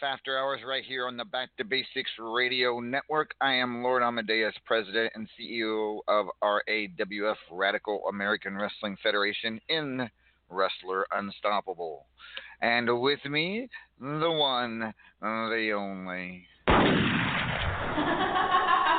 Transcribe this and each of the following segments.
After Hours right here on the Back to Basics Radio Network. I am Lord Amadeus, President and CEO of RAWF Radical American Wrestling Federation in Wrestler Unstoppable. And with me, the one, the only.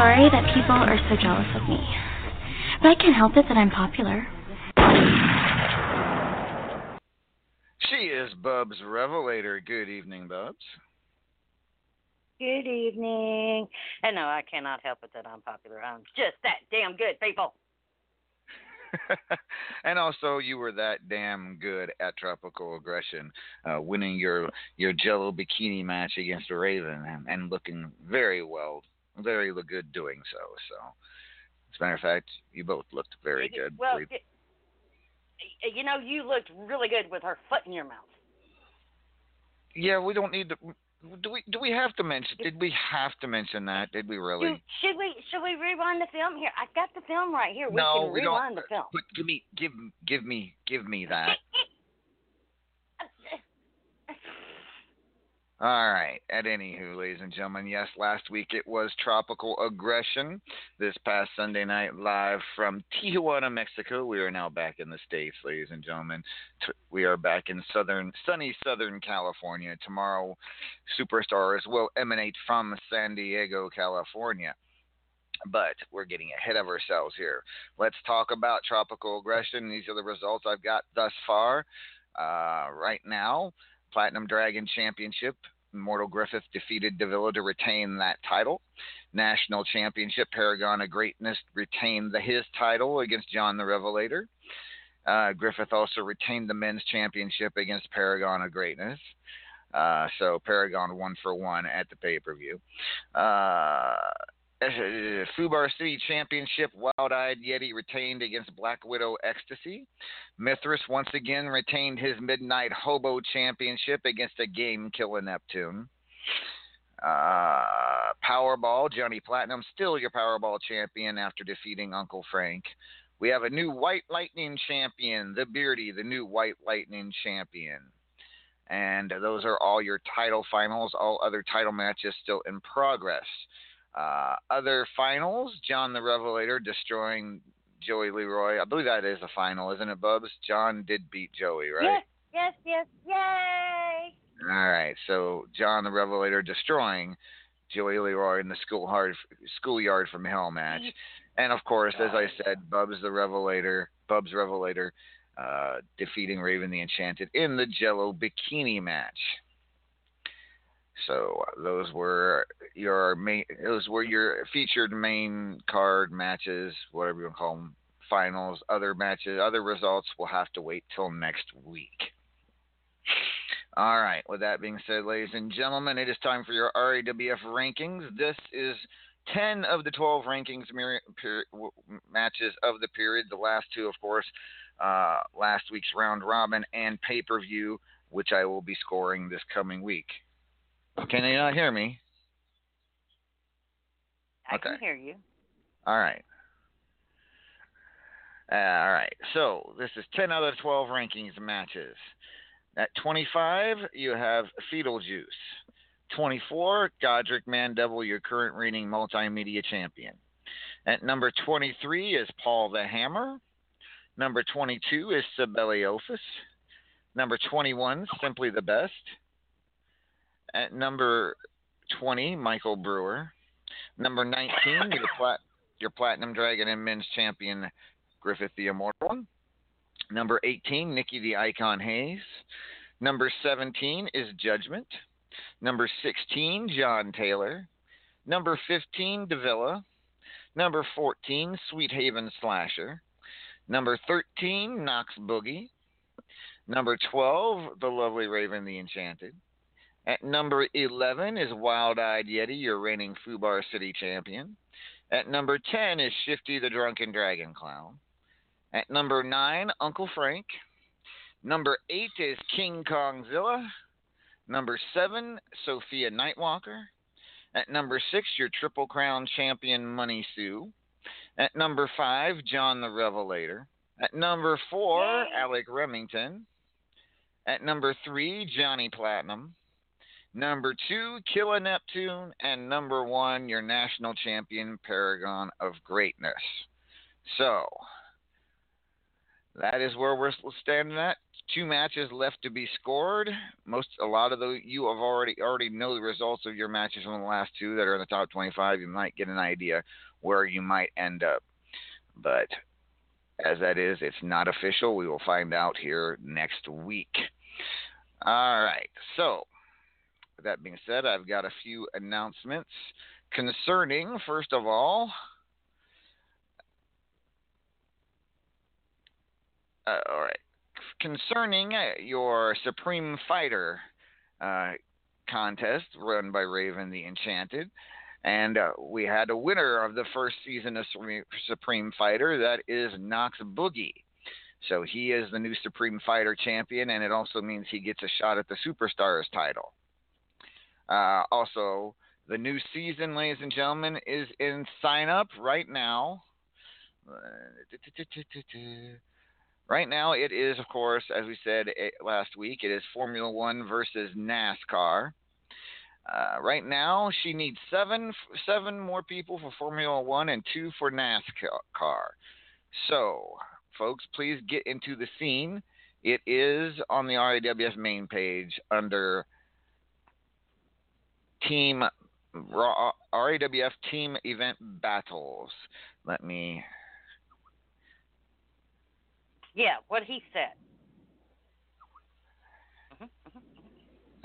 sorry that people are so jealous of me. But I can't help it that I'm popular. She is Bubs Revelator. Good evening, Bubs. Good evening. And no, I cannot help it that I'm popular. I'm just that damn good, people. and also, you were that damn good at tropical aggression, uh, winning your your Jello bikini match against Raven and, and looking very well, very good doing so. So, as a matter of fact, you both looked very good. Well, y- y- you know, you looked really good with her foot in your mouth. yeah, we don't need to. Do we? Do we have to mention? Did we have to mention that? Did we really? Should we should we rewind the film here? I've got the film right here. We no, can we rewind don't. the film. But give me, give, give me, give me that. All right. At anywho, ladies and gentlemen, yes, last week it was Tropical Aggression. This past Sunday night, live from Tijuana, Mexico. We are now back in the States, ladies and gentlemen. We are back in southern, sunny Southern California. Tomorrow, superstars will emanate from San Diego, California. But we're getting ahead of ourselves here. Let's talk about Tropical Aggression. These are the results I've got thus far. Uh, right now, Platinum Dragon Championship. Mortal Griffith defeated Davila to retain that title. National Championship, Paragon of Greatness retained the, his title against John the Revelator. Uh, Griffith also retained the men's championship against Paragon of Greatness. Uh, so Paragon one for one at the pay per view. Uh, Fubar City Championship, Wild Eyed Yeti retained against Black Widow Ecstasy. Mithras once again retained his Midnight Hobo Championship against a game killer Neptune. Uh, Powerball, Johnny Platinum, still your Powerball champion after defeating Uncle Frank. We have a new White Lightning champion, the Beardy, the new White Lightning champion. And those are all your title finals. All other title matches still in progress. Uh, other finals, John the Revelator destroying Joey Leroy. I believe that is a final, isn't it, Bubs? John did beat Joey, right? Yes, yes, yes, yay! All right. So John the Revelator destroying Joey Leroy in the school hard, schoolyard from hell match. And of course, as I said, Bubs the Revelator, Bubs Revelator, uh, defeating Raven the Enchanted in the Jello bikini match. So uh, those were your main, those were your featured main card matches, whatever you want to call them, finals. Other matches, other results will have to wait till next week. All right. With that being said, ladies and gentlemen, it is time for your RAWF rankings. This is 10 of the 12 rankings per- w- matches of the period. The last two, of course, uh, last week's round robin and pay per view, which I will be scoring this coming week. Can you not hear me? I Okay. can hear you. All right. Uh, all right. So this is 10 out of 12 rankings matches. At 25, you have Fetal Juice. 24, Godric Mandevil, your current reigning multimedia champion. At number 23 is Paul the Hammer. Number 22 is Sibeliofus. Number 21, Simply the Best. At number 20, Michael Brewer. Number 19, your, plat- your Platinum Dragon and Men's Champion, Griffith the Immortal. Number 18, Nikki the Icon Hayes. Number 17 is Judgment. Number 16, John Taylor. Number 15, Davila. Number 14, Sweet Haven Slasher. Number 13, Knox Boogie. Number 12, The Lovely Raven the Enchanted. At number 11 is Wild Eyed Yeti, your reigning Fubar City champion. At number 10 is Shifty the Drunken Dragon Clown. At number 9, Uncle Frank. Number 8 is King Kongzilla. Number 7, Sophia Nightwalker. At number 6, your Triple Crown champion, Money Sue. At number 5, John the Revelator. At number 4, Alec Remington. At number 3, Johnny Platinum. Number two, Killa Neptune. And number one, your national champion, Paragon of Greatness. So, that is where we're standing at. Two matches left to be scored. Most, a lot of the you have already already know the results of your matches from the last two that are in the top 25. You might get an idea where you might end up, but as that is, it's not official. We will find out here next week. All right. So, with that being said, I've got a few announcements concerning, first of all, uh, all right, concerning uh, your Supreme Fighter uh, contest run by Raven the Enchanted. And uh, we had a winner of the first season of Supreme- Supreme Fighter. That is Knox Boogie. So he is the new Supreme Fighter champion, and it also means he gets a shot at the Superstars title. Uh, also, the new season, ladies and gentlemen, is in sign up right now. Right now, it is, of course, as we said eh, last week, it is Formula One versus NASCAR. Uh, right now, she needs seven seven more people for Formula One and two for NASCAR. So, folks, please get into the scene. It is on the RAWF main page under Team RAWF Team Event Battles. Let me. Yeah, what he said. Mhm, mhm.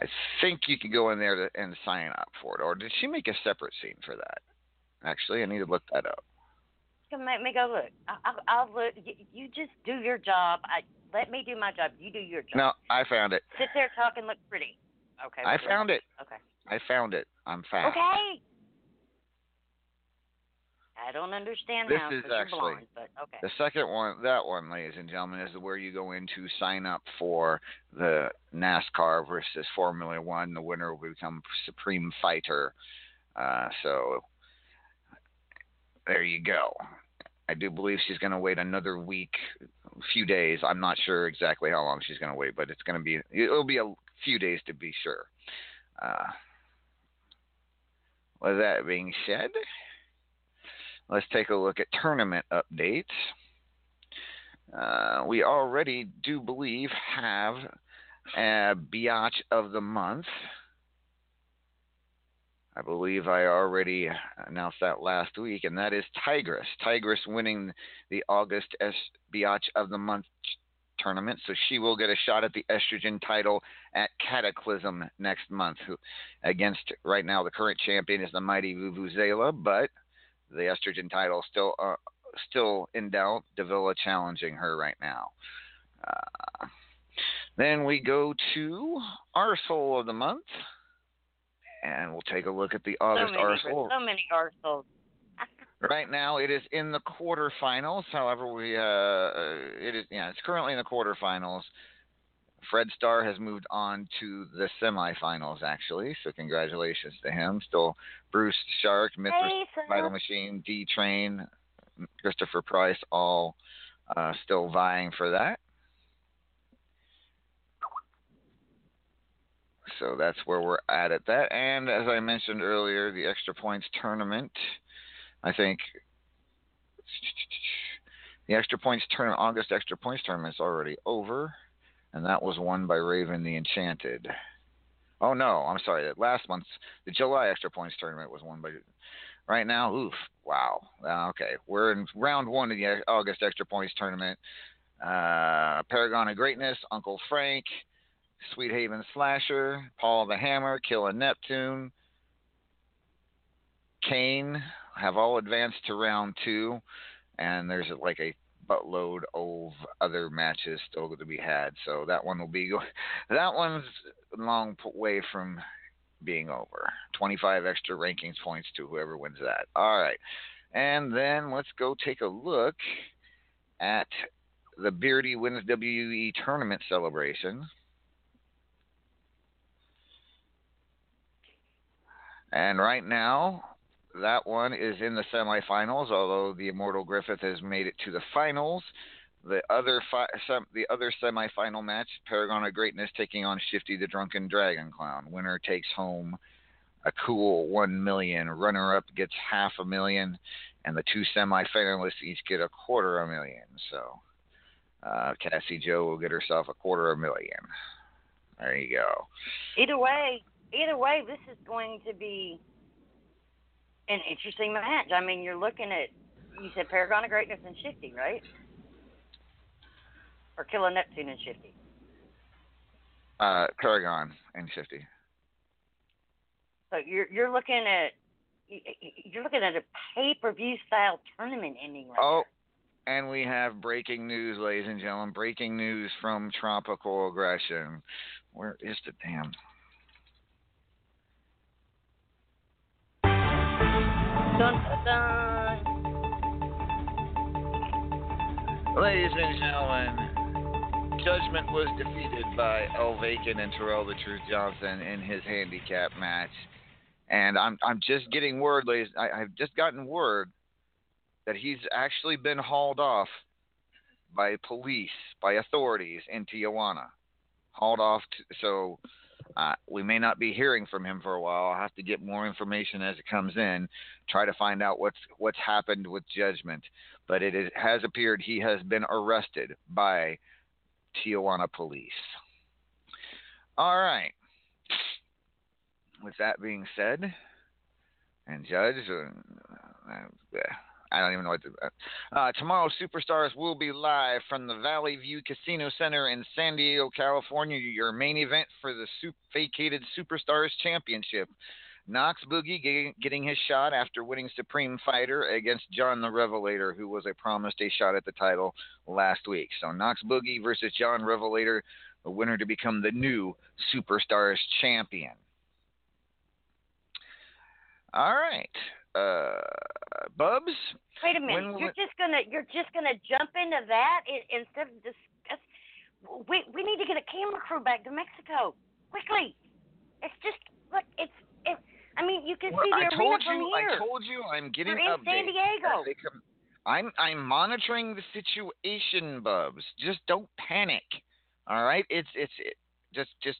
I think you can go in there to, and sign up for it. Or did she make a separate scene for that? Actually, I need to look that up. You can make me go look. I, I, I'll look. You, you just do your job. I let me do my job. You do your job. No, I found it. Sit there, talk, and look pretty. Okay. I found it. Okay. I found it. I'm fast. Okay. I don't understand This how is actually- blind, but okay. The second one, that one, ladies and gentlemen, is where you go in to sign up for the NASCAR versus Formula One. The winner will become Supreme Fighter. Uh, so there you go. I do believe she's going to wait another week, a few days. I'm not sure exactly how long she's going to wait, but it's going to be it'll be a few days to be sure. Uh, with that being said, let's take a look at tournament updates. Uh, we already do believe have a biatch of the month. I believe I already announced that last week, and that is Tigress. Tigress winning the August S biatch of the month tournament, so she will get a shot at the estrogen title at Cataclysm next month. Who, against right now the current champion is the mighty Vuvuzela, but the estrogen title still uh, still in doubt. Davila challenging her right now. Uh, then we go to Arsehole of the month, and we'll take a look at the so August many, Arsehole. so many arseholes. Right now, it is in the quarterfinals. However, we uh, uh, it is yeah, it's currently in the quarterfinals. Fred Starr has moved on to the semifinals, actually. So congratulations to him. Still Bruce Shark, Mithras Hey, Vital Machine, D Train, Christopher Price, all uh, still vying for that. So that's where we're at at that. And as I mentioned earlier, the extra points tournament. I think the extra points tournament, August extra points tournament is already over, and that was won by Raven the Enchanted. Oh no, I'm sorry. Last month's the July extra points tournament was won by. Right now, oof, wow. Uh, okay, we're in round one of the August extra points tournament. Uh, Paragon of Greatness, Uncle Frank, Sweet Haven Slasher, Paul the Hammer, Killer Neptune, Kane have all advanced to round two, and there's like a buttload of other matches still to be had. So that one will be that one's a long way from being over. 25 extra rankings points to whoever wins that. All right, and then let's go take a look at the Beardy Wins WE tournament celebration. And right now, that one is in the semifinals. Although the Immortal Griffith has made it to the finals, the other fi- sem- the other semifinal match, Paragon of Greatness taking on Shifty the Drunken Dragon Clown. Winner takes home a cool one million. Runner up gets half a million, and the two semifinalists each get a quarter of a million. So. Uh, Cassie Joe will get herself a quarter of a million. There you go. Either way, either way, this is going to be an interesting match. I mean, you're looking at you said Paragon of Greatness and Shifty, right? Or Killer Neptune and Shifty. Uh, Paragon and Shifty. So you're you're looking at you're looking at a pay per view style tournament ending right Oh, and we have breaking news, ladies and gentlemen. Breaking news from Tropical Aggression. Where is the damn? Dun, dun. Ladies and gentlemen, Judgment was defeated by El Vacant and Terrell the Truth Johnson in his handicap match. And I'm I'm just getting word, ladies. I, I've just gotten word that he's actually been hauled off by police, by authorities in Tijuana. Hauled off. To, so we may not be hearing from him for a while. I'll have to get more information as it comes in. Try to find out what's what's happened with Judgment. But it is, has appeared he has been arrested by Tijuana police. All right. With that being said, and Judge, uh, uh, I don't even know what to. Uh, tomorrow, Superstars will be live from the Valley View Casino Center in San Diego, California. Your main event for the vacated Superstars Championship. Knox Boogie getting, getting his shot after winning Supreme Fighter against John the Revelator, who was a promised a shot at the title last week. So Knox Boogie versus John Revelator, the winner to become the new Superstars champion. All right, uh, Bubs. Wait a minute. You're it- just gonna you're just gonna jump into that instead of discuss. We we need to get a camera crew back to Mexico quickly. It's just look. It's it. I mean, you can Well, see the I arena told from you. here. I told you. I'm getting We're in updates. San Diego. come. I'm I'm monitoring the situation, Bubs. Just don't panic. All right. It's it's it, just just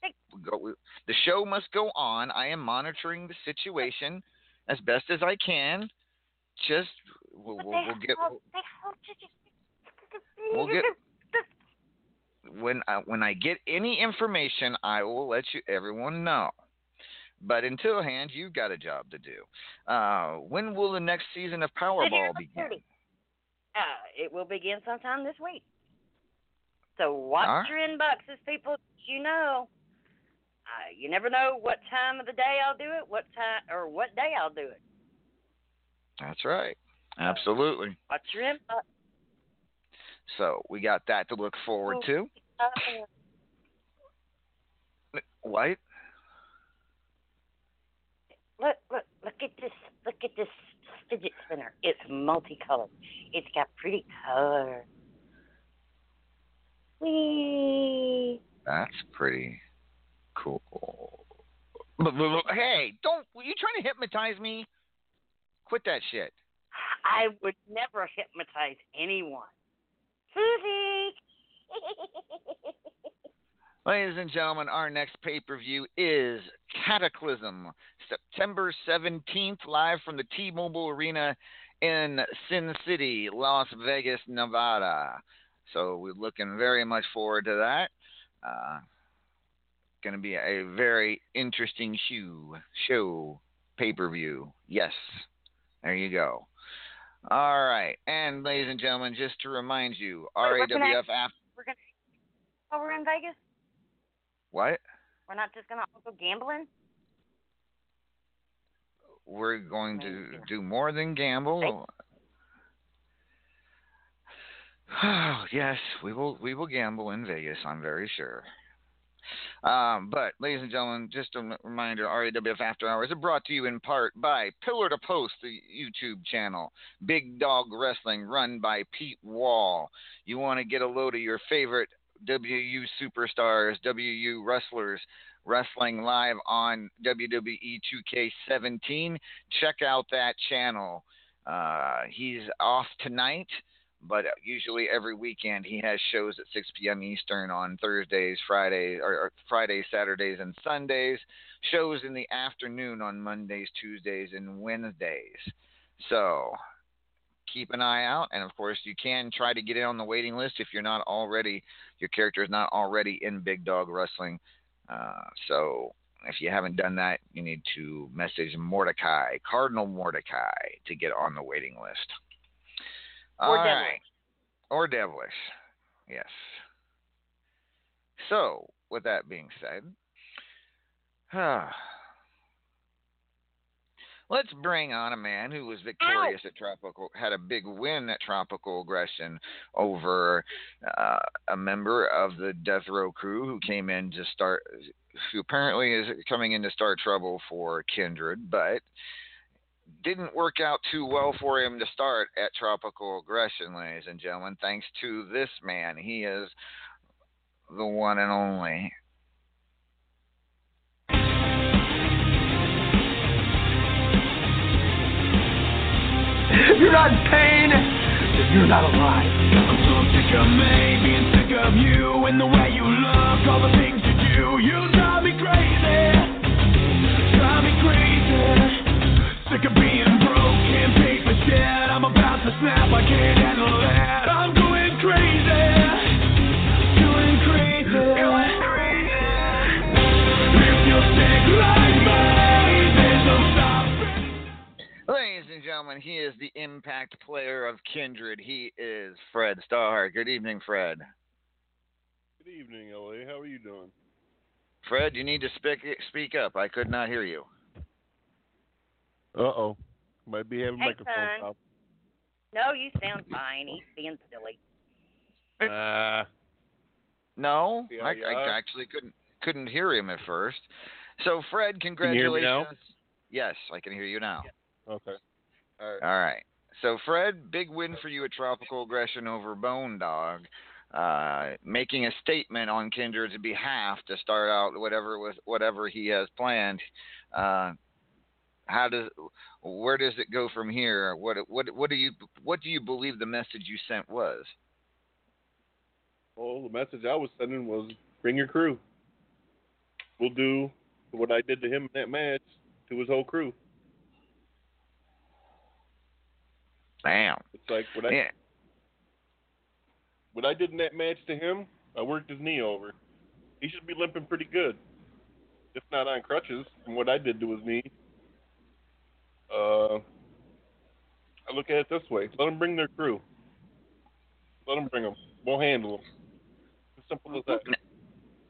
go. The show must go on. I am monitoring the situation as best as I can. Just we'll we'll, we'll get hold- they hold you just- We'll get- when I, when I get any information, I will let you everyone know. But until hand, you've got a job to do. Uh, when will the next season of Powerball begin? Uh, it will begin sometime this week. So watch right. your inboxes, people. You know, uh, you never know what time of the day I'll do it, what time or what day I'll do it. That's right. Absolutely. Watch your inbox. So we got that to look forward to. Uh, What? look, look, look at this. Look at this fidget spinner. It's multicolored. It's got pretty color. Whee! That's pretty cool. Hey, don't! Were you trying to hypnotize me? Quit that shit. I would never hypnotize anyone. Susie. Ladies and gentlemen, our next pay per view is Cataclysm, September 17th, live from the T Mobile Arena in Sin City, Las Vegas, Nevada. So we're looking very much forward to that. Uh, going to be a very interesting show, show pay per view. Yes, there you go. All right, and ladies and gentlemen, just to remind you, Wait, what can I- RAWF after We're gonna. Oh, we're in Vegas. what? We're not just gonna go gambling. we're going to do more than gamble. yes, we will. We will gamble in Vegas. I'm very sure. Um, but, ladies and gentlemen, just a reminder: RAWF After Hours is brought to you in part by Pillar to Post, the YouTube channel, Big Dog Wrestling, run by Pete Wall. You want to get a load of your favorite WU superstars, WU wrestlers wrestling live on WWE 2K17. Check out that channel. Uh, he's off tonight, but usually every weekend he has shows at 6 p.m. Eastern on Thursdays, Fridays, or, or Fridays, Saturdays, and Sundays. Shows in the afternoon on Mondays, Tuesdays, and Wednesdays. So keep an eye out, and of course, you can try to get in on the waiting list if you're not already your character is not already in Big Dog Wrestling. Uh, so if you haven't done that, you need to message Mordecai, Cardinal Mordecai, to get on the waiting list. Or All devilish. right. Or devilish. Yes. So, with that being said, let's bring on a man who was victorious at Tropical, had a big win at Tropical Aggression over uh, a member of the Death Row crew who came in to start, who apparently is coming in to start trouble for Kindred, but didn't work out too well for him to start at Tropical Aggression, ladies and gentlemen. Thanks to this man, he is the one and only. If you're not in pain, then you're not alive. I'm so sick of me being sick of you and the way you look, all the things you do. You Sick of being broke, can't pay for shit. I'm about to snap, I can't handle that. I'm going crazy, going crazy, going crazy. If you're sick like me, there's no stopping. Ladies and gentlemen, he is the impact player of Kindred. He is Fred Starr. Good evening, Fred. Good evening, LA. How are you doing? Fred, you need to speak speak up. I could not hear you. Uh oh. Might be having Hey, microphone son. problem. No, you sound fine. He's being silly. Uh, No, Yeah, I, yeah. I actually couldn't couldn't hear him at first. So, Fred, you hear me congratulations. now? Yes, I can hear you now. okay. All right. All right. So, Fred, big win for you at Tropical Aggression over Bone Dog, uh, making a statement on Kindred's behalf to start out whatever with whatever he has planned. Uh, how does where does it go from here? What what what do you what do you believe the message you sent was? Well, the message I was sending was bring your crew. We'll do what I did to him in that match to his whole crew. Damn. It's like what I Yeah. what I did in that match to him, I worked his knee over. He should be limping pretty good, if not on crutches, from what I did to his knee. Uh, I look at it this way: let them bring their crew. Let them bring them. We'll handle them. As simple as that.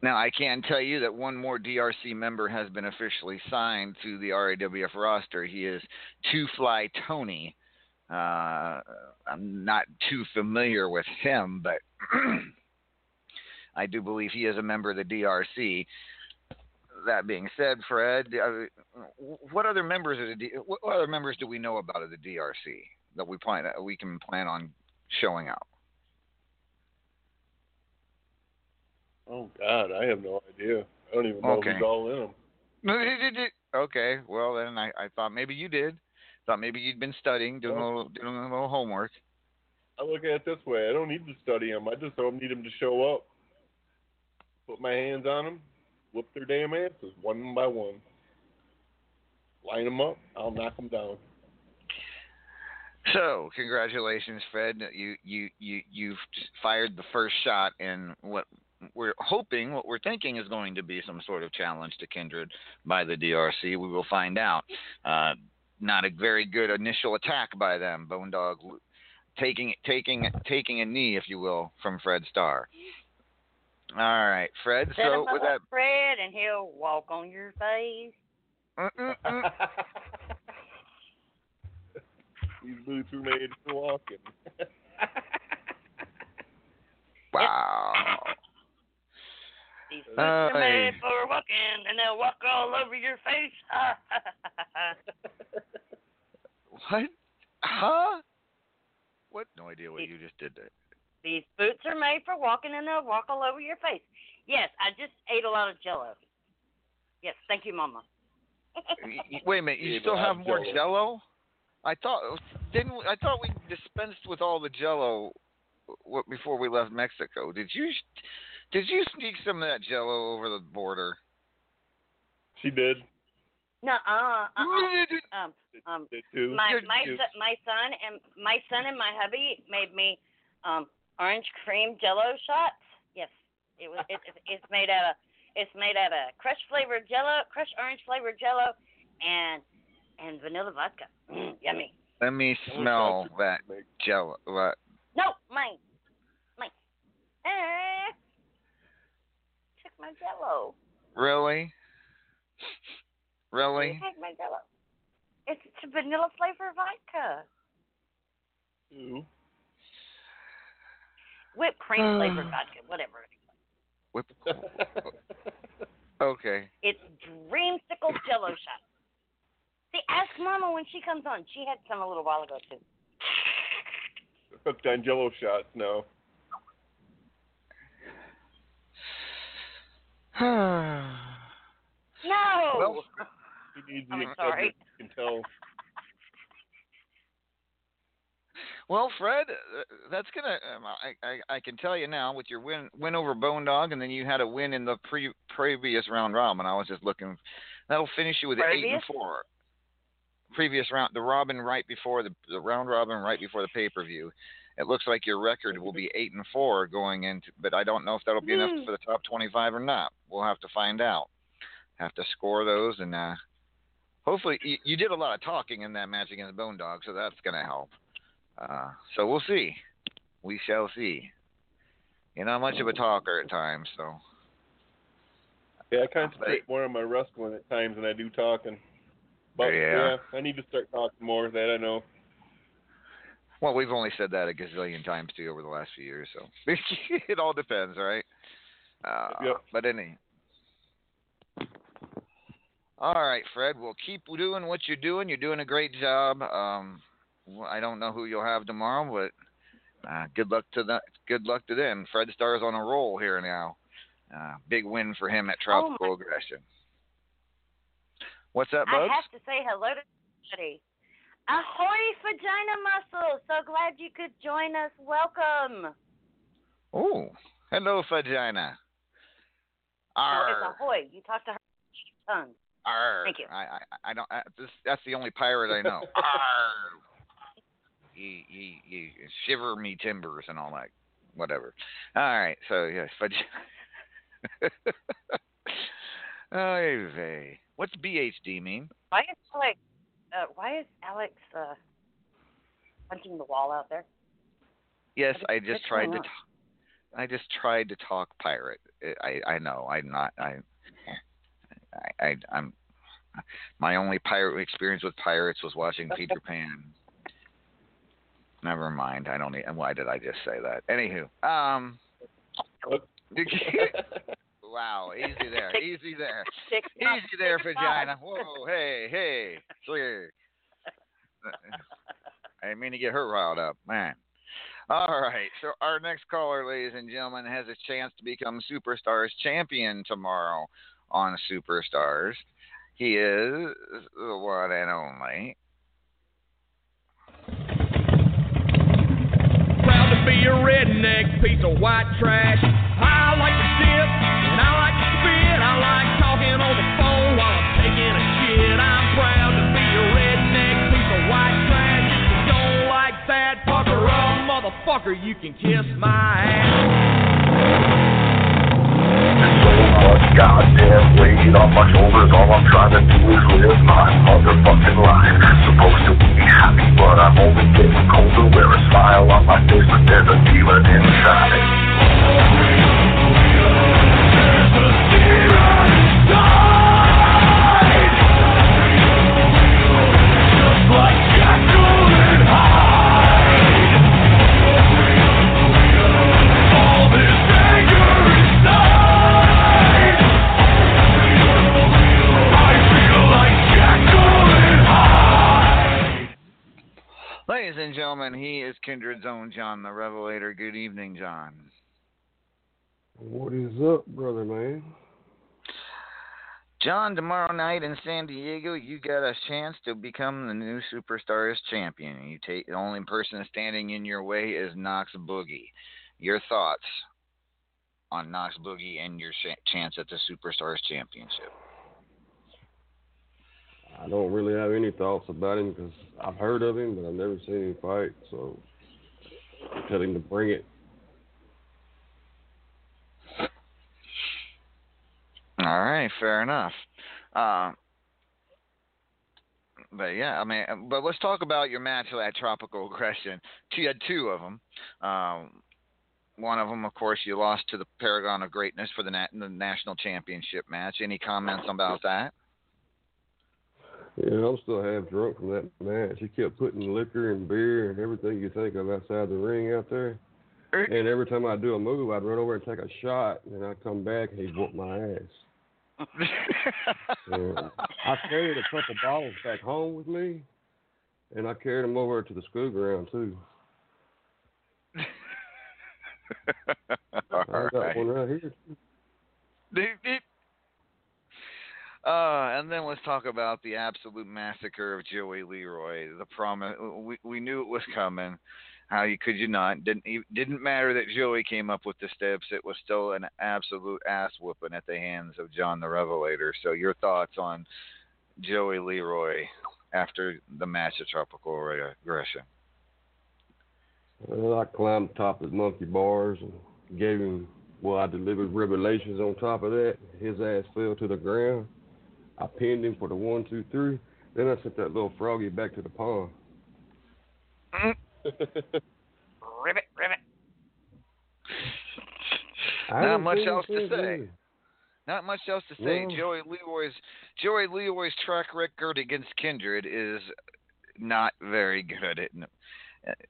Now, I can tell you that one more DRC member has been officially signed to the RAWF roster. He is Two Fly Tony. Uh, I'm not too familiar with him, but I do believe he is a member of the DRC. That being said, Fred, uh, what other members of the D- what other members do we know about of the DRC that we plan we can plan on showing out? Oh God, I have no idea. I don't even know Okay. who's all in them. Okay, well then I, I thought maybe you did. Thought maybe you'd been studying, doing a little doing a little homework. I look at it this way: I don't need to study them. I just don't need them to show up. Put my hands on them, whoop their damn asses one by one. Line them up. I'll knock them down. So congratulations, Fred. You you you you've fired the first shot in what we're hoping, what we're thinking is going to be some sort of challenge to Kindred by the DRC. We will find out. Uh, not a very good initial attack by them. Bone Dog taking taking taking a knee, if you will, from Fred Starr. All right, Fred. Set So him with that, Fred, and he'll walk on your face. Mm-mm-mm. These boots were made for walking. wow. These boots are made for walking, and they'll walk all over your face. What? Huh? What? No idea what you just did there. These boots are made for walking, and they'll walk all over your face. Yes, I just ate a lot of Jello. Yes, thank you, Mama. Y- y- Wait a minute. You Yeah, still have I'm more Jell-O. Jello? I thought didn't we, I thought we dispensed with all the Jello w- before we left Mexico. Did you did you sneak some of that Jello over the border? She did. No, uh, uh, uh. Um, um, my my son- my son and my son and my hubby made me um orange cream Jello shots. Yes, it was. It, it, it's made out of it's made out of crushed flavored Jello, crushed orange flavored Jello, and and vanilla vodka. Mm, yummy. Let me smell that jello. What? No, mine, mine. Eh. Took my Jello. Really? Really? Take my Jello. It's, it's a vanilla flavored vodka. Ooh. Whipped cream flavored ah. vodka, whatever. Whip. Okay. It's dreamsicle jello shot. See, ask Mama when she comes on. She had some a little while ago too. Hooked on Jello shots. No. No. Well, He needs I'm sorry. You can tell. Well, Fred, uh, that's gonna. Um, I, I I can tell you now with your win win over Bone Dog, and then you had a win in the pre previous round robin. I was just looking. That'll finish you with eight and four. Previous round, the robin right before the the round robin right before the pay per view. It looks like your record will be eight and four going into, but I don't know if that'll be enough Hmm. for the top twenty five or not. We'll have to find out. Have to score those, and uh, hopefully you, you did a lot of talking in that match against Bone Dog, so that's gonna help. Uh, so we'll see. We shall see. You're not much of a talker at times, so Yeah, I concentrate more on my wrestling at times than I do talking. But Yeah. I need to start talking more. That I know. well, we've only said that a gazillion times too over the last few years, so it all depends, right? Uh, Yep. But any. All right, Fred. Well, keep doing what you're doing. You're doing a great job. Um, I don't know who you'll have tomorrow, but uh, good luck to the good luck to them. Fred Starr's on a roll here now. Uh, big win for him at Oh, Tropical Aggression. What's up, I Bugs? have to say hello to everybody. Ahoy, vagina muscle! So glad you could join us. Welcome. Oh, hello, Vagina. No, Arr, it's ahoy. You talk to her tongue. arr. Thank you. I, I, I don't. I, this, that's the only pirate I know. arr. Ye, ye, ye, shiver me timbers and all that. Whatever. All right. So yes, Vagina. vey. What's BHD mean? Why is Alex? Uh, why is Alex uh, punching the wall out there? Yes, I just tried to. T- I just tried to talk pirate. I I know I'm not. I I, I I'm. My only pirate experience with pirates was watching Peter Pan. Never mind. I don't need. Why did I just say that? Anywho, um. Did you, wow, easy there, easy there, Tick tock, easy there, vagina. Whoa, hey, hey, clear. I didn't mean to get her riled up, man. All right, so our next caller, ladies and gentlemen, has a chance to become Superstars champion tomorrow on Superstars. He is the one and only. Proud to be a redneck piece of white trash. I like to dip and I like to spit. I like talking on the phone while I'm taking a shit. I'm proud to be a redneck piece of white trash. If you don't like that, fucker up, motherfucker, you can kiss my ass. So much goddamn weight on my shoulders. All I'm trying to do is live my motherfucking life. Supposed to be happy, but I'm only getting colder. Wear a smile on my face, but there's a demon inside. Kindred's own John the Revelator. Good evening, John. What is up, brother man? John, tomorrow night in San Diego, you got a chance to become the new Superstars champion. You take the only person standing in your way is Knox Boogie. Your thoughts on Knox Boogie and your sh- chance at the Superstars championship? I don't really have any thoughts about him because I've heard of him, but I've never seen him fight. So I him to bring it. All right, fair enough. Uh, but yeah, I mean, but let's talk about your match at Tropical Aggression. You had two of them. Um, one of them, of course, you lost to the Paragon of Greatness for the, nat- the national championship match. Any comments about that? Yeah, I'm still half drunk from that match. He kept putting liquor and beer and everything you think of outside the ring out there. Er. And every time I do a move, I'd run over and take a shot, and I'd come back and he'd whoop my ass. I carried a couple bottles back home with me, and I carried them over to the school ground too. All I got right. one right here. Beep. Uh, and then let's talk about the absolute massacre of Joey Leroy. The promise we we knew it was coming. How you could you not? Didn't e- didn't matter that Joey came up with the steps. It was still an absolute ass whooping at the hands of John the Revelator. So your thoughts on Joey Leroy after the match of Tropical Aggression? Well, I climbed top of monkey bars and gave him, well, I delivered revelations on top of that. His ass fell to the ground. I pinned him for the one, two, three. Then I sent that little froggy back to the pond. Mm. Ribbit, ribbit. I Not much else to say. Not much else to say. Joey Leroy's Joey Leroy's track record against Kindred is not very good. It,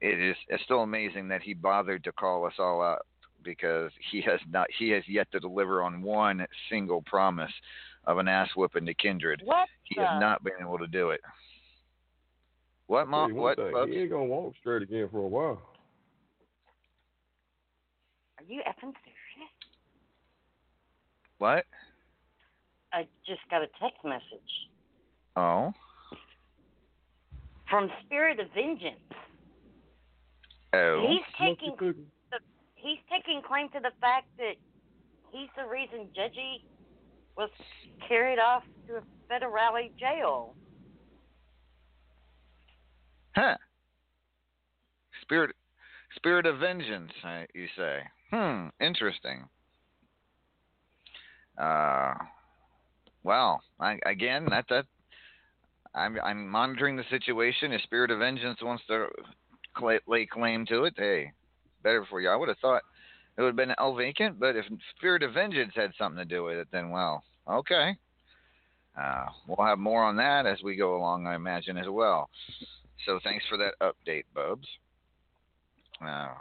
it is it's still amazing that he bothered to call us all out because he has not he has yet to deliver on one single promise of an ass whooping to Kindred. What He the? has not been able to do it. What Tell mom? you one What? thing, Bubs? He ain't gonna walk straight again for a while. Are you effing serious? What? I just got a text message Oh. from Spirit of Vengeance. Oh. He's taking cookie. he's taking claim to the fact that he's the reason Judgy was carried off to a federale jail. Huh. Spirit, spirit of vengeance, uh, you say? Hmm. Interesting. Uh, well, I, again, that that I'm I'm monitoring the situation. If Spirit of Vengeance wants to lay claim to it, hey, better for you. I would have thought it would have been El Vacant, but if Spirit of Vengeance had something to do with it, then well, okay. Uh, we'll have more on that as we go along, I imagine, as well. So thanks for that update, Bubs. Uh,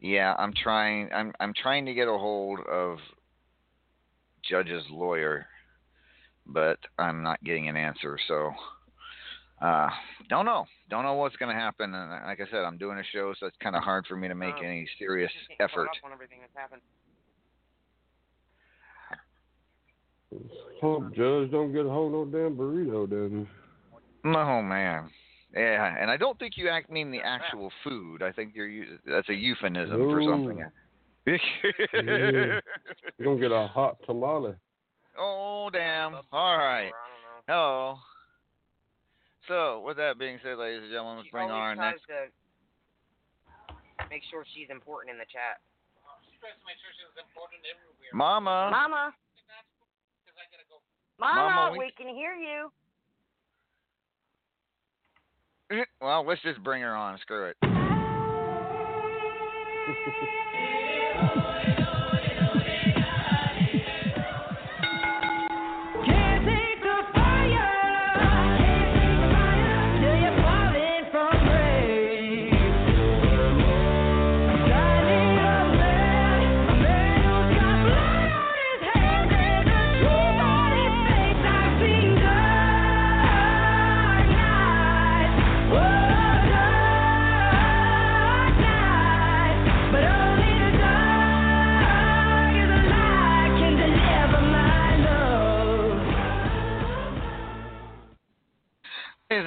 yeah, I'm trying. I'm I'm trying to get a hold of Judge's lawyer, but I'm not getting an answer. So uh, don't know. Don't know what's going to happen. And like I said, I'm doing a show, so it's kind of hard for me to make Um, any serious Just getting caught effort. up on everything that's happened. Hope Judge don't get a hold of no damn burrito down Oh man. Yeah, and I don't think you act mean the actual food. I think you're that's a euphemism for something. Yeah. You don't get a hot tamale. oh damn! All right. Hello. So, with that being said, ladies and gentlemen, let's She bring on our always tries next. to make sure she's important in the chat. She tries to make sure she's important everywhere. Mama. Mama. Mama, Mama, we- we can hear you. Well, let's just bring her on. Screw it.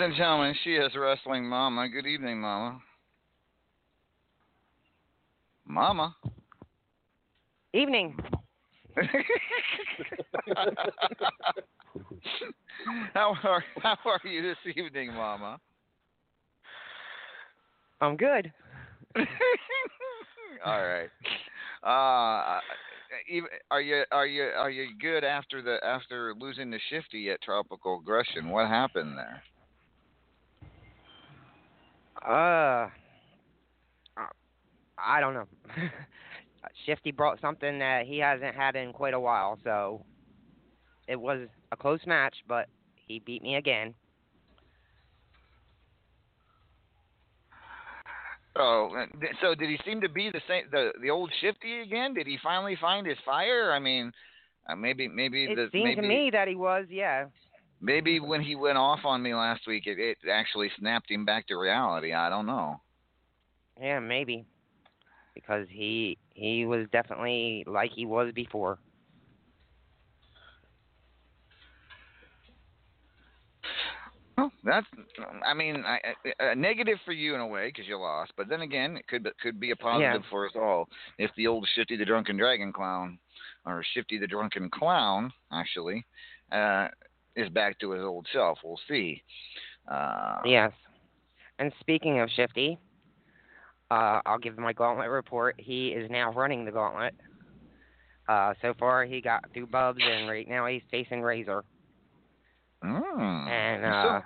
and gentlemen, she is wrestling Mama. Good evening, Mama. Mama. Evening. how are how are you this evening, Mama? I'm good. All right. Uh, are you are you are you good after the after losing the shifty at Tropical Aggression? What happened there? Uh, I don't know. Shifty brought something that he hasn't had in quite a while, so it was a close match, but he beat me again. Oh, so did he seem to be the same the the old shifty again? Did he finally find his fire? I mean, uh, maybe maybe It the seemed maybe to me that he was, yeah. Maybe when he went off on me last week, it, it actually snapped him back to reality. I don't know. Yeah, maybe. Because he he was definitely like he was before. Well, that's I mean I, I- a negative for you in a way because you lost, but then again, it could be- could be a positive Yeah. for us all if the old Shifty the Drunken Dragon Clown, or Shifty the Drunken Clown actually, uh, is back to his old self. We'll see. Uh, Yes. And speaking of Shifty, uh, I'll give my gauntlet report. He is now running the gauntlet. Uh, so far, he got through Bubs, and right now he's facing Razor. Mm. And So- uh,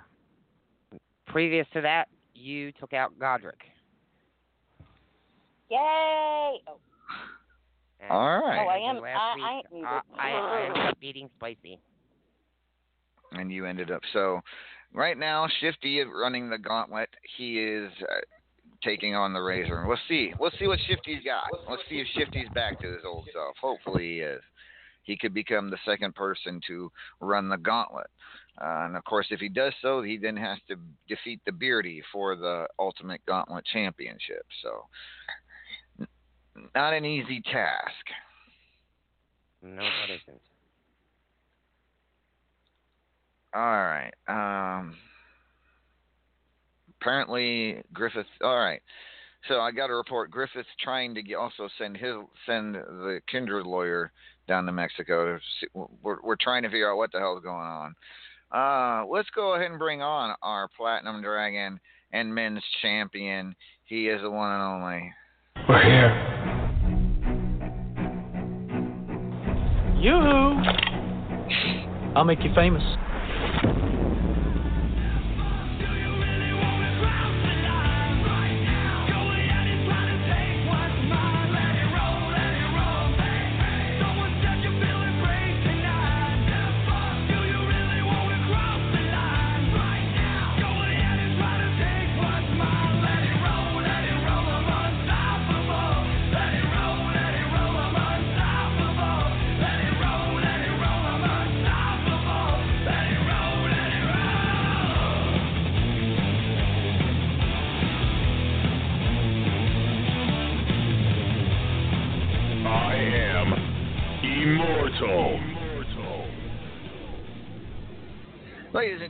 previous to that, you took out Godric. Yay! Oh, And All right. oh I am. last I, week, I am uh, I, I ended up beating Spicy. And you ended up so right now Shifty is running the gauntlet. He is uh, taking on the Razor. We'll see. We'll see what Shifty's got. Let's see if Shifty's back to his old self. Hopefully he is. He could become the second person to run the gauntlet. Uh, and of course, if he does so, he then has to defeat the Beardy for the Ultimate Gauntlet Championship. So, not an easy task. No, it isn't. All right. Um, apparently Griffith. All right. So I got a report. Griffith's trying to get, also send his send the Kindred lawyer down to Mexico. To see, we're we're trying to figure out what the hell's going on. Uh, let's go ahead and bring on our Platinum Dragon and Men's Champion. He is the one and only. We're here. Yoo-hoo! I'll make you famous. I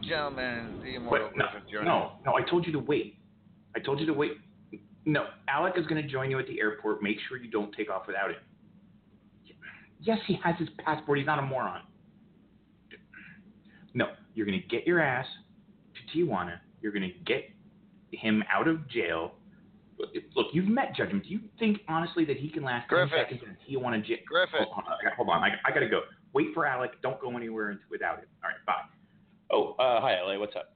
Gentlemen, the immortal no, joining no, no, I told you to wait. I told you to wait. No, Alec is going to join you at the airport. Make sure you don't take off without him. Yes, he has his passport. He's not a moron. No, you're going to get your ass to Tijuana. You're going to get him out of jail. Look, you've met Judgment. Do you think honestly that he can last 10 Griffith. seconds in Tijuana jail? Griffith. Hold on, hold on. I, I got to go. Wait for Alec. Don't go anywhere without him. All right, bye. Oh, uh, hi, LA. What's up?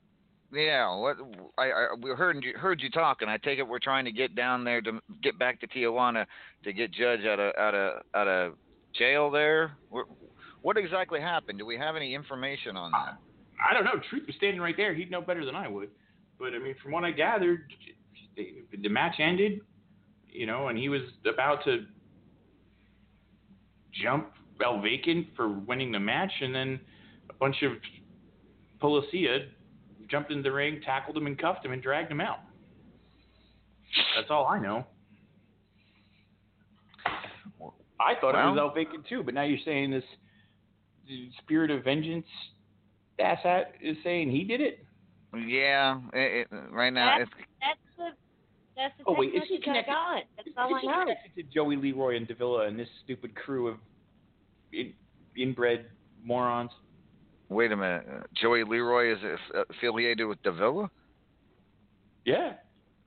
Yeah, what I, I we heard you heard you talking. I take it we're trying to get down there to get back to Tijuana to get Judge out of out of out of jail there. Wh- What exactly happened? Do we have any information on that? I don't know. Truth was standing right there. He'd know better than I would. But I mean, from what I gathered, the, the match ended, you know, and he was about to jump El Vacant for winning the match, and then a bunch of policia jumped in the ring, tackled him, and cuffed him, and dragged him out. That's all I know. I thought it was Well- El Vacant too, but now you're saying this spirit of vengeance asshat is saying he did it. Yeah, it, it, right now That's, it's that's the that's the Oh, wait, is he message I connected- got. That's all Is he know. connected to Joey Leroy and Davila and this stupid crew of in, inbred morons? Wait a minute. Joey Leroy is affiliated with Davila? Yeah.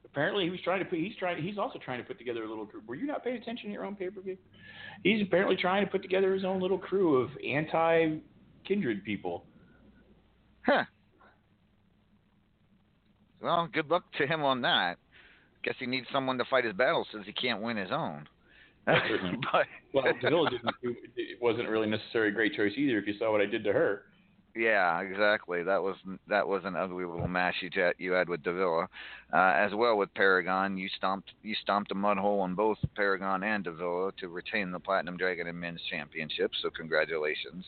Apparently, he was trying to put. He's trying. He's also trying to put together a little crew. Were you not paying attention to your own pay per view? He's apparently trying to put together his own little crew of anti kindred people. Huh. Well, good luck to him on that. Guess he needs someone to fight his battles since he can't win his own. But Well, Davila didn't. It wasn't really necessarily a great choice either. If you saw what I did to her. Yeah, exactly. That was that was an ugly little match you you had with Davila, uh, as well with Paragon. You stomped you stomped a mud hole on both Paragon and Davila to retain the Platinum Dragon and Men's Championship. So congratulations.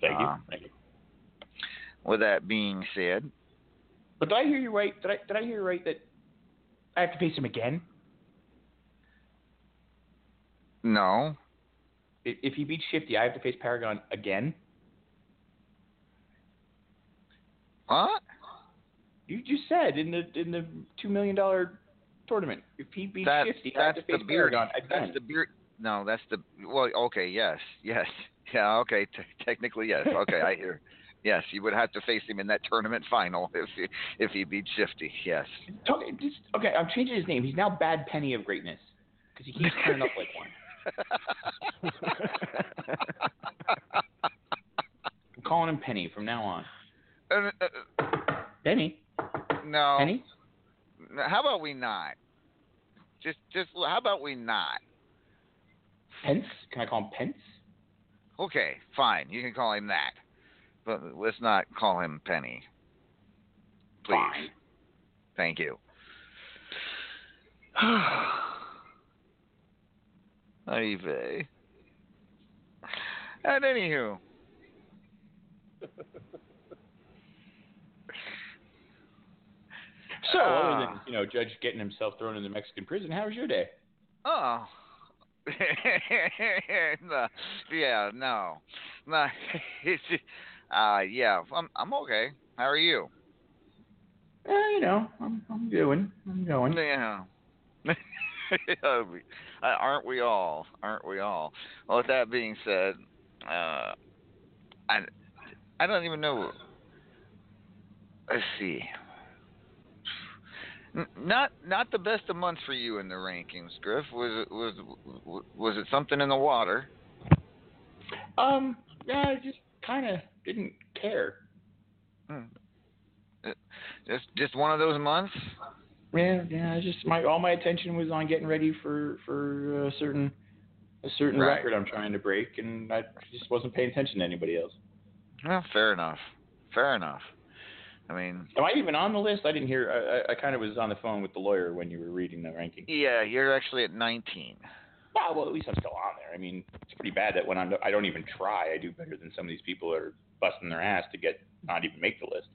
Thank you. Uh, Thank you. With that being said, But did I hear you right? Did I did I hear you right that I have to face him again? no, If, if he beats Shifty, I have to face Paragon again. What? You just said in the in the two million dollar tournament, if he beats That's Shifty, I have that's to the face beard. Paragon again. That's the beard. No, that's the well. Okay, yes, yes, yeah. Okay, t- technically yes. Okay, I hear. Yes, you would have to face him in that tournament final if he, if he beats Shifty. Yes. Talk- just- okay, I'm changing his name. He's now Bad Penny of Greatness because he keeps turning up like one. I'm calling him Penny from now on. Uh, uh, Penny. no. Penny. How about we not? Just, just. How about we not? Pence. Can I call him Pence? Okay, fine. You can call him that, but let's not call him Penny. Please. Fine. Thank you. Vey. And anywho, So, Ah. other than you know Judge getting himself thrown into Mexican prison, how was your day? oh, no, yeah, no, no, it's just, uh, yeah, I'm I'm okay. How are you? Uh, you know, I'm I'm doing, I'm going. Yeah. Uh, aren't we all? Aren't we all? Well, with that being said, uh, I I don't even know. Let's see. Not not the best of months for you in the rankings, Griff. Was it was was it something in the water? Um, yeah, I just kind of didn't care. Hmm. Uh, Just just one of those months. Yeah, yeah. I just my all my attention was on getting ready for for a certain a certain Right. record I'm trying to break, and I just wasn't paying attention to anybody else. Well, fair enough. Fair enough. I mean, Am I even on the list? I didn't hear. I, I, kind of was on the phone with the lawyer when you were reading the ranking. yeah, you're actually at 19. Yeah, well, at least I'm still on there. I mean, it's pretty bad that when I'm, I don't even try, I do better than some of these people that are busting their ass to get not even make the list.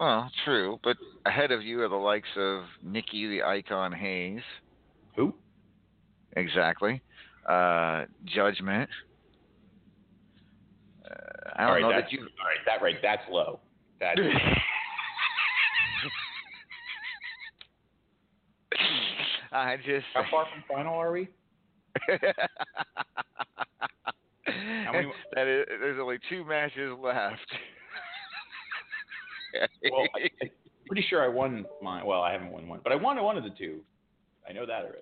Well, true, but ahead of you are the likes of Nikki the Icon Hayes. Who? Exactly. Uh, Judgment. Uh, I don't right, know that you. All right, that right, that's low. That I just. how far from final are we? many- that is, there's only two matches left. Well, I, I'm pretty sure I won mine. Well, I haven't won one, but I won one of the two. I know that already.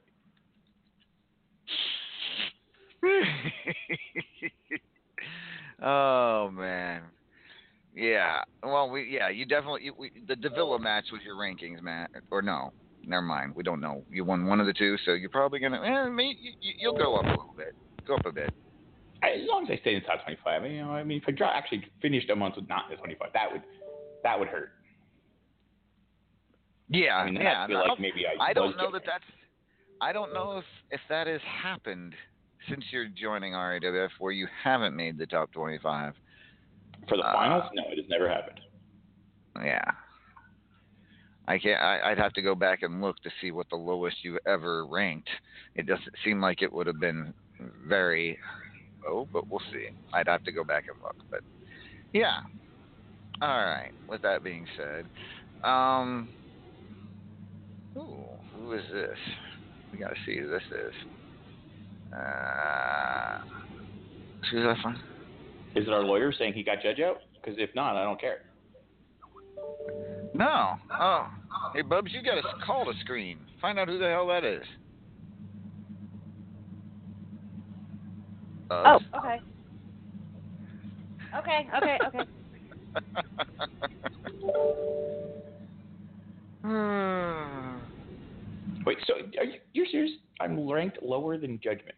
oh man. Yeah. Well, we yeah, you definitely you, we, the Davila match was your rankings, Matt, or no? Never mind. We don't know. You won one of the two, so you're probably gonna. Eh, maybe you, you- you'll go up a little bit. Go up a bit. As long as I stay in the top 25, you know, I mean, if I draw, actually finished a month with not in the 25, that would that would hurt. Yeah, I mean, yeah. I feel like maybe I. I don't know that that's. I don't know if if that has happened since you're joining RAWF, where you haven't made the top 25. for the uh, finals. No, it has never happened. Yeah. I can't. I, I'd have to go back and look to see what the lowest you ever ranked. It doesn't seem like it would have been very Oh, but we'll see. I'd have to go back and look. But yeah. All right. With that being said, um, ooh, who is this? We gotta see who this is. Uh, who's that from? Is it our lawyer saying he got Judge out? Because if not, I don't care. No. Oh. Hey, Bubs, you got a call to screen. Find out who the hell that is. Oh, Bubs. okay. Okay, okay, okay. Hmm. Wait, so are you, you're serious? I'm ranked lower than Judgment.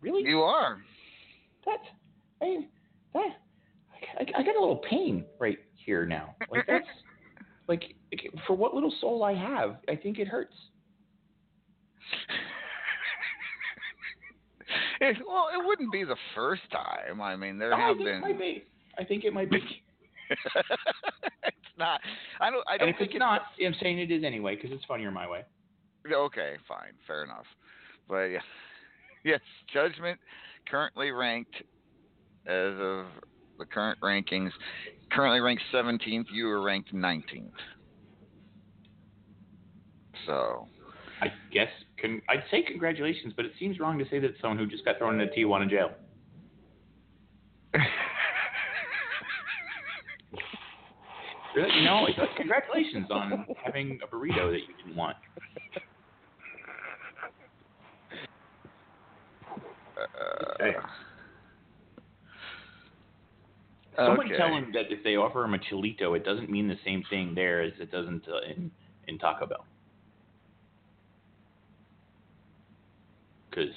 Really? You are. That's. I mean, that. I, I got a little pain right here now. Like that's. Like for what little soul I have, I think it hurts. It- well, it wouldn't be the first time. I mean, there I have think been. it might be. I think it might be. it's not. I don't. I don't and if think it's not, I'm saying it is anyway because it's funnier my way. Okay, fine, fair enough. But yeah, yes, Judgment currently ranked as of the current rankings, currently ranked 17th. You were ranked 19th. So I guess con- I'd say congratulations, but it seems wrong to say that someone who just got thrown into Tijuana jail. Really? You know, it's congratulations on having a burrito that you didn't want. uh, Someone okay. tell him that if they offer him a chilito, it doesn't mean the same thing there as it doesn't uh, in in Taco Bell. Because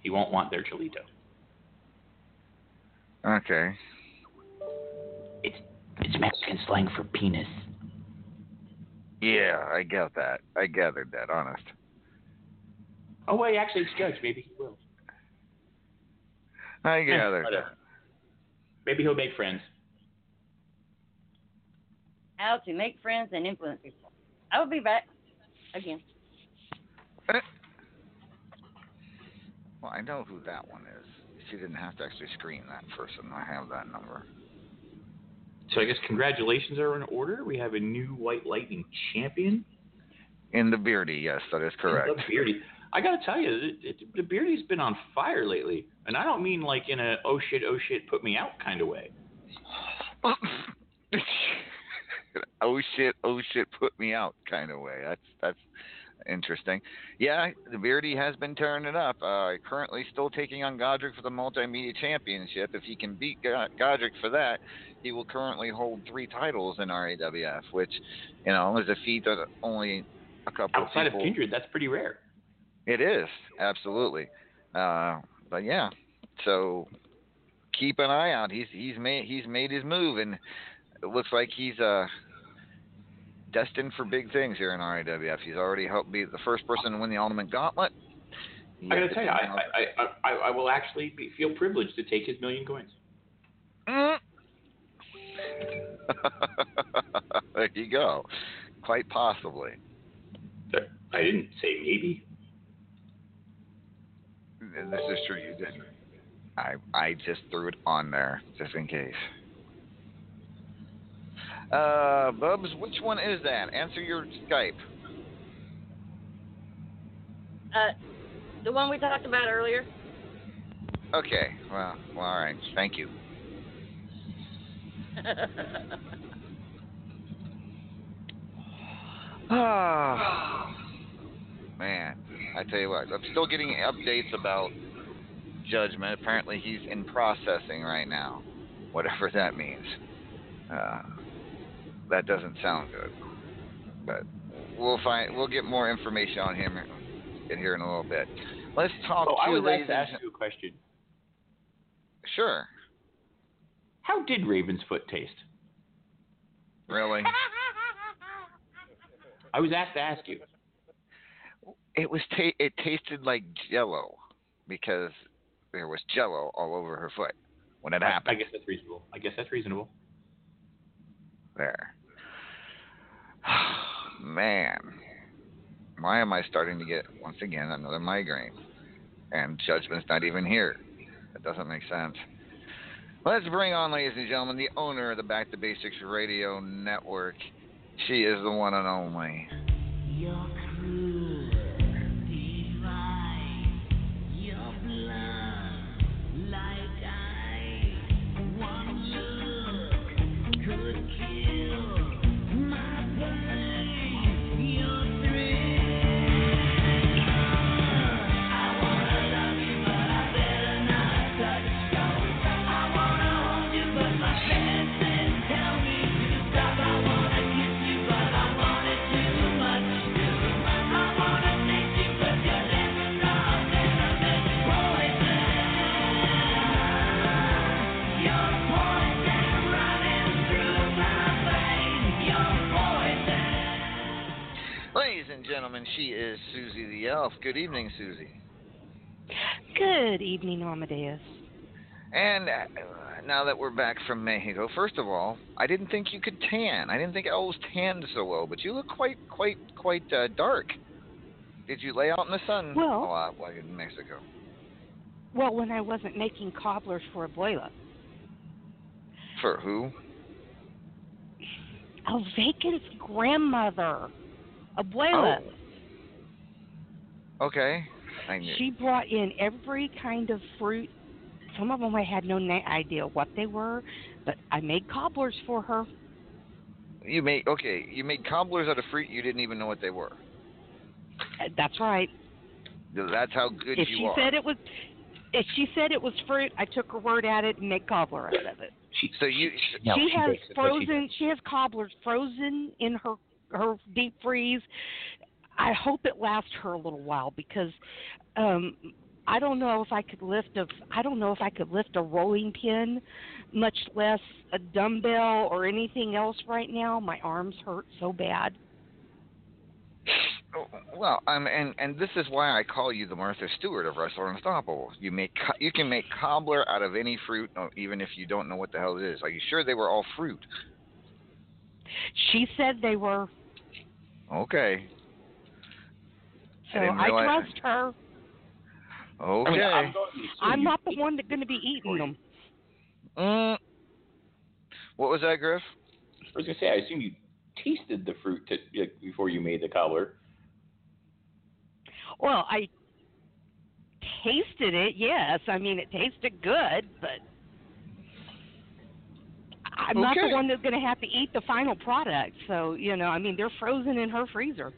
he won't want their chilito. Okay. It's it's Mexican slang for penis. Yeah, I get that. I gathered that. Honest. Oh wait, actually, it's Judge. Maybe he will. I Eh, gathered. whatever. Maybe he'll make friends. How to make friends and influence people. I will be back again. Eh. Well, I know who that one is. She didn't have to actually screen that person. I have that number. So I guess congratulations are in order. We have a new White Lightning champion. In the beardy, yes, that is correct. The Beardy. I gotta tell you, it, it, the Beardy's been on fire lately, and I don't mean like in a oh shit, oh shit, put me out kind of way. oh shit, oh shit, put me out kind of way. That's that's interesting. Yeah, the Beardy has been tearing it up. Uh, currently still taking on Godric for the multimedia championship. If he can beat Godric for that, he will currently hold three titles in RAWF, which you know is a feat that only a couple Outside of people. Kindred, that's pretty rare. It is absolutely, uh, but yeah. So keep an eye out. He's he's made he's made his move, and it looks like he's uh destined for big things here in RAWF. He's already helped be the first person to win the Ultimate Gauntlet. He I gotta tell you, I, I, I, I, I will actually be, feel privileged to take his million coins. Mm. there you go. Quite possibly. I didn't say maybe. And This is true. You didn't. I I just threw it on there just in case. Uh, Bubs, which one is that? Answer your Skype. Uh, the one we talked about earlier. Okay. Well, well, all right. Thank you. Ah, man. I tell you what, I'm still getting updates about Judgment. Apparently, he's in processing right now, whatever that means. Uh, that doesn't sound good, but we'll find. We'll get more information on him in here in a little bit. Let's talk Oh, I to was ladies asked to ask you a question. Sure. How did Raven's foot taste? Really? I was asked to ask you. It was ta- it tasted like Jello because there was Jello all over her foot when it I, happened. I guess that's reasonable. I guess that's reasonable. There. Man, why am I starting to get once again another migraine? And judgment's not even here. That doesn't make sense. Let's bring on, ladies and gentlemen, the owner of the Back to Basics Radio Network. She is the one and only. Your cruel, Good evening, Susie. Good evening, Amadeus. And uh, now that we're back from Mexico, first of all, I didn't think you could tan. I didn't think elves tanned so well, but you look quite, quite, quite uh, dark. Did you lay out in the sun Well- a lot while in Mexico? Well, when I wasn't making cobblers for Abuela. For who? Vacant's grandmother, Abuela. Okay. I knew. She brought in every kind of fruit. Some of them I had no na- idea what they were, but I made cobblers for her. You made okay. You made cobblers out of fruit you didn't even know what they were. Uh, That's right. That's how good if you she are. said it was, if she said it was fruit, I took her word at it and made cobbler out of it. so you. she has frozen. She has cobblers frozen in her her deep freeze. I hope it lasts her a little while because um I don't know if I could lift a I don't know if I could lift a rolling pin, much less a dumbbell or anything else right now. My arms hurt so bad. Well, um, and and this is why I call you the Martha Stewart of Wrestler Unstoppable. You make you can make cobbler out of any fruit, even if you don't know what the hell it is. Are you sure they were all fruit? She said they were, Okay. So didn't I, trust her. Okay. I mean, I'm going to assume I'm not the one that's going to be eating them. Mm. What was that, Griff? I was gonna say, I assume you tasted the fruit to, like, before you made the cobbler. Well, I tasted it. Yes, I mean it tasted good, but I'm not the one that's going to have to eat the final product. So you know, I mean they're frozen in her freezer.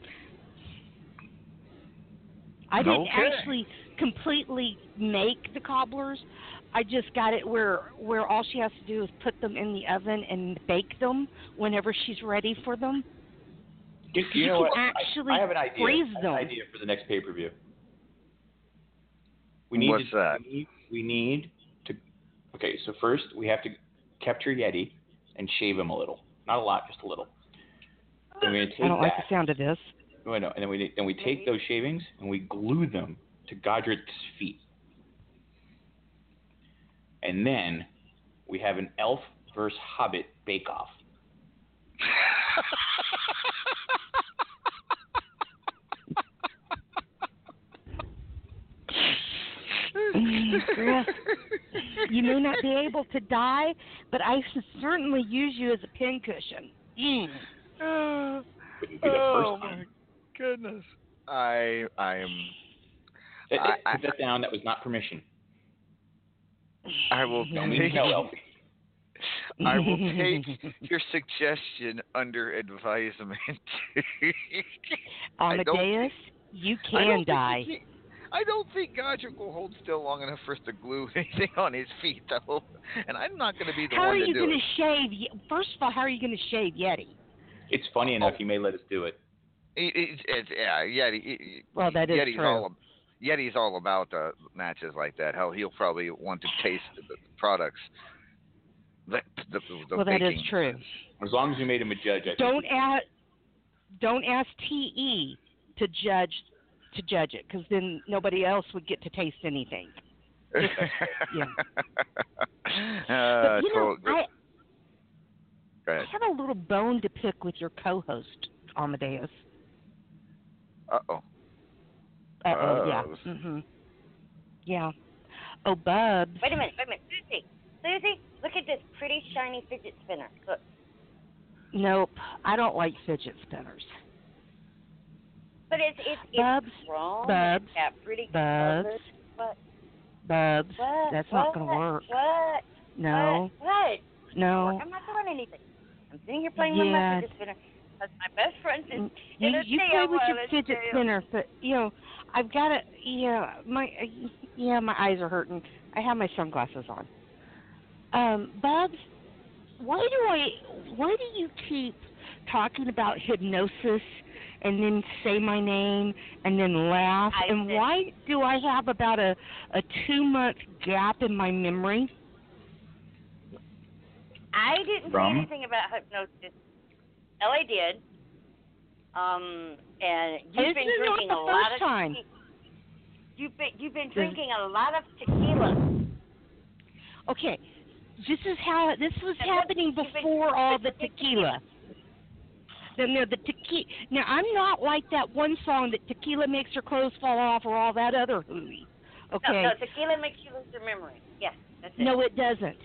I didn't Okay. actually completely make the cobblers. I just got it where where all she has to do is put them in the oven and bake them whenever she's ready for them. You, You know can what? Actually I, have an idea. freeze I have an idea for the next pay per view. We need What's to, that? We need, we need to. Okay, so first we have to capture Yeti and shave him a little, not a lot, just a little. Then we're gonna take I don't like the sound of this. Oh, no, and then we then we take those shavings and we glue them to Godric's feet, and then we have an elf versus hobbit bake off. Griff, you may not be able to die, but I should certainly use you as a pincushion. Mm. Wouldn't be the Oh, first time. Goodness. I I am. That, I- I- put that down. That was not permission. I will take. I will take your suggestion under advisement. I don't Amadeus, you can think die. he- I don't think Godric will hold still long enough for us to glue anything on his feet, though. And I'm not going to be the How one are to you do going it. to shave? Ye- First of all, how are you going to shave Yeti? It's funny enough. Oh. You may let us do it. It, it, it's yeah, Yeti. it- Well, that is Yeti's true. all Yeti's all about uh, matches like that. Hell, he'll probably want to taste the, the products. The, the, the well, that is true. As long as you made him a judge, I. Don't ask. Don't ask Te to judge to judge it, because then nobody else would get to taste anything. Yeah. Uh, but you know, so- I, I have a little bone to pick with your co-host Amadeus. Uh oh. Uh oh, yeah. Bubs. Mhm. Yeah. Oh, Bubs. Wait a minute, wait a minute. Susie, Susie, look at this pretty shiny fidget spinner. Look. Nope, I don't like fidget spinners. But it's it's it's Bubs, wrong. Bubs, It's got pretty Bubs, colors. What? Bubs. What? That's what? not gonna work. What? No, What? What? no. I'm not doing anything. I'm sitting here playing with my fidget spinner. That's my best friend is Mm, in You, a you tail play with while your it's fidget tail. spinner, but you know, I've got to. Yeah, my uh, yeah, my eyes are hurting. I have my sunglasses on. Um, Bubs, why do I? Why do you keep talking about hypnosis and then say my name and then laugh? I and said- why do I have about a a two month gap in my memory? I didn't From? say anything about hypnosis. Ellie did. Um, and you've This been is not drinking the a lot first of time. tequila. You've been you've been drinking a lot of tequila. Okay, this is how this was And happening you've been- before all the tequila. Then there the tequila. Now I'm not like that one song that tequila makes your clothes fall off or all that other hooey. Okay. No, no, tequila makes you lose your memory. Yes, that's it. No, it doesn't. It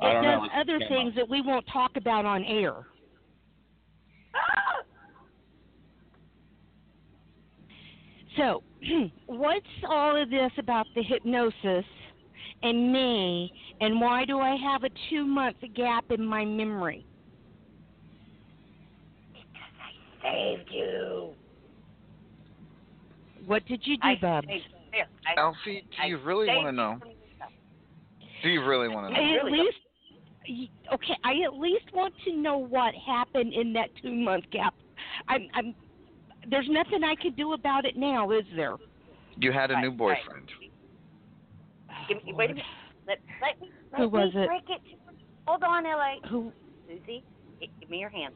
I don't know. does other came things that we won't talk about on air. So, what's all of this about the hypnosis and me, and why do I have a two month gap in my memory? Because I saved you. What did you do, I Bubs? saved you. There, I- Alfie, do you I really want to know? Do you really want to know? At least, y- okay, I at least want to know what happened in that two month gap. I'm, I'm, there's nothing I can do about it now, is there? You had a Right, new right. boyfriend. Give me, wait a minute. Let, let me, let Who was me it? break it. Hold on, L.A. Who, Susie, give me your hand.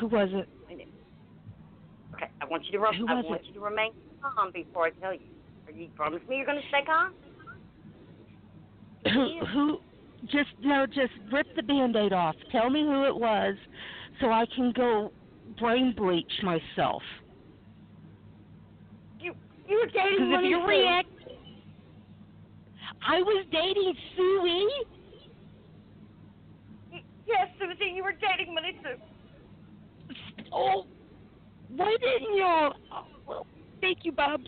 who was it? Okay, I want you to rem- Who I want it? you to remain calm before I tell you. Are you promise me you're going to stay calm? Who, who, just, no, just rip the band aid off. Tell me who it was so I can go brain bleach myself. You you were dating Because if you react, I was dating Suey. Yes, Susie, you were dating Money Sue. Oh, why didn't y'all? Oh, uh, well, thank you, Bubs.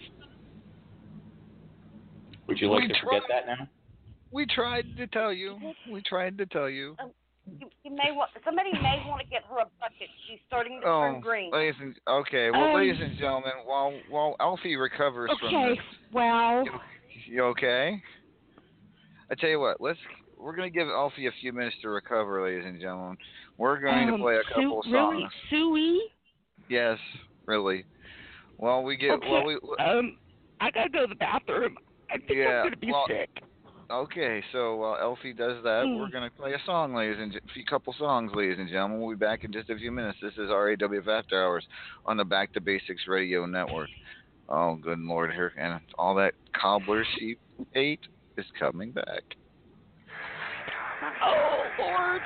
Would you like We to forget tried. that now? We tried to tell you. We tried to tell you. You, you may want somebody may want to get her a bucket. She's starting to Oh, turn green. ladies and okay. Well, Um, ladies and gentlemen, while while Alfie recovers from Okay, this, well, you okay? I tell you what, let's we're gonna give Alfie a few minutes to recover, ladies and gentlemen. We're going to um, play a Su- couple really. Suey? Yes, really. Well, we get Okay. well we Um, I gotta go to the bathroom. I think Yeah, I'm gonna be well- sick. Okay. So while Elfie does that, Mm. we're gonna play a song, ladies and a few couple songs, ladies and gentlemen. We'll be back in just a few minutes. This is RAWF After Hours on the Back to Basics Radio Network. Oh, good lord, here and all that cobbler she ate is coming back. Oh Lord.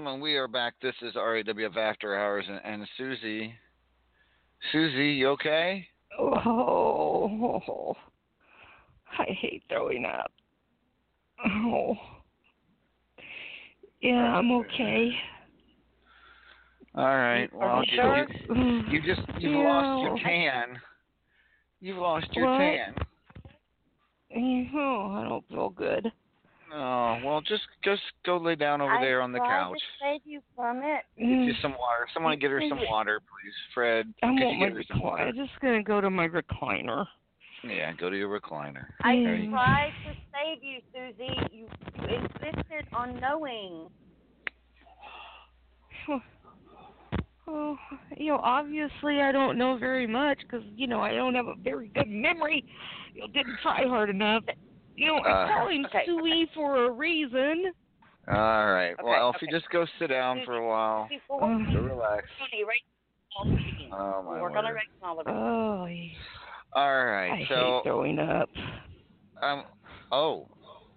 Gentlemen, we are back. This is RAWF After Hours, and, and Susie. Susie, you okay? Oh, I hate throwing up. Oh. Yeah, I'm okay. All right. Well, you, you sure? you, you just you've lost your Yeah. tan. You've lost your What? tan. Oh, I don't feel good. Oh well, just just go lay down over I there on the tried couch. to save you from it. Get you mm. some water. Someone get her some mm. water, please. Fred, I could want you my get her some recliner. water? I'm just gonna go to my recliner. Yeah, go to your recliner. I There you go. tried to save you, Susie. You you insisted on knowing. Oh, you know, obviously I don't know very much because you know I don't have a very good memory. You didn't try hard enough. You know, Uh, I call him okay, Suey for a reason. All right. Okay, well, if you okay. just go sit down for a while, Before Oh. relax. Tony, right? all the meetings. Oh my Work on word. erasing all of it. Oh, I All right. so hate throwing up. um oh,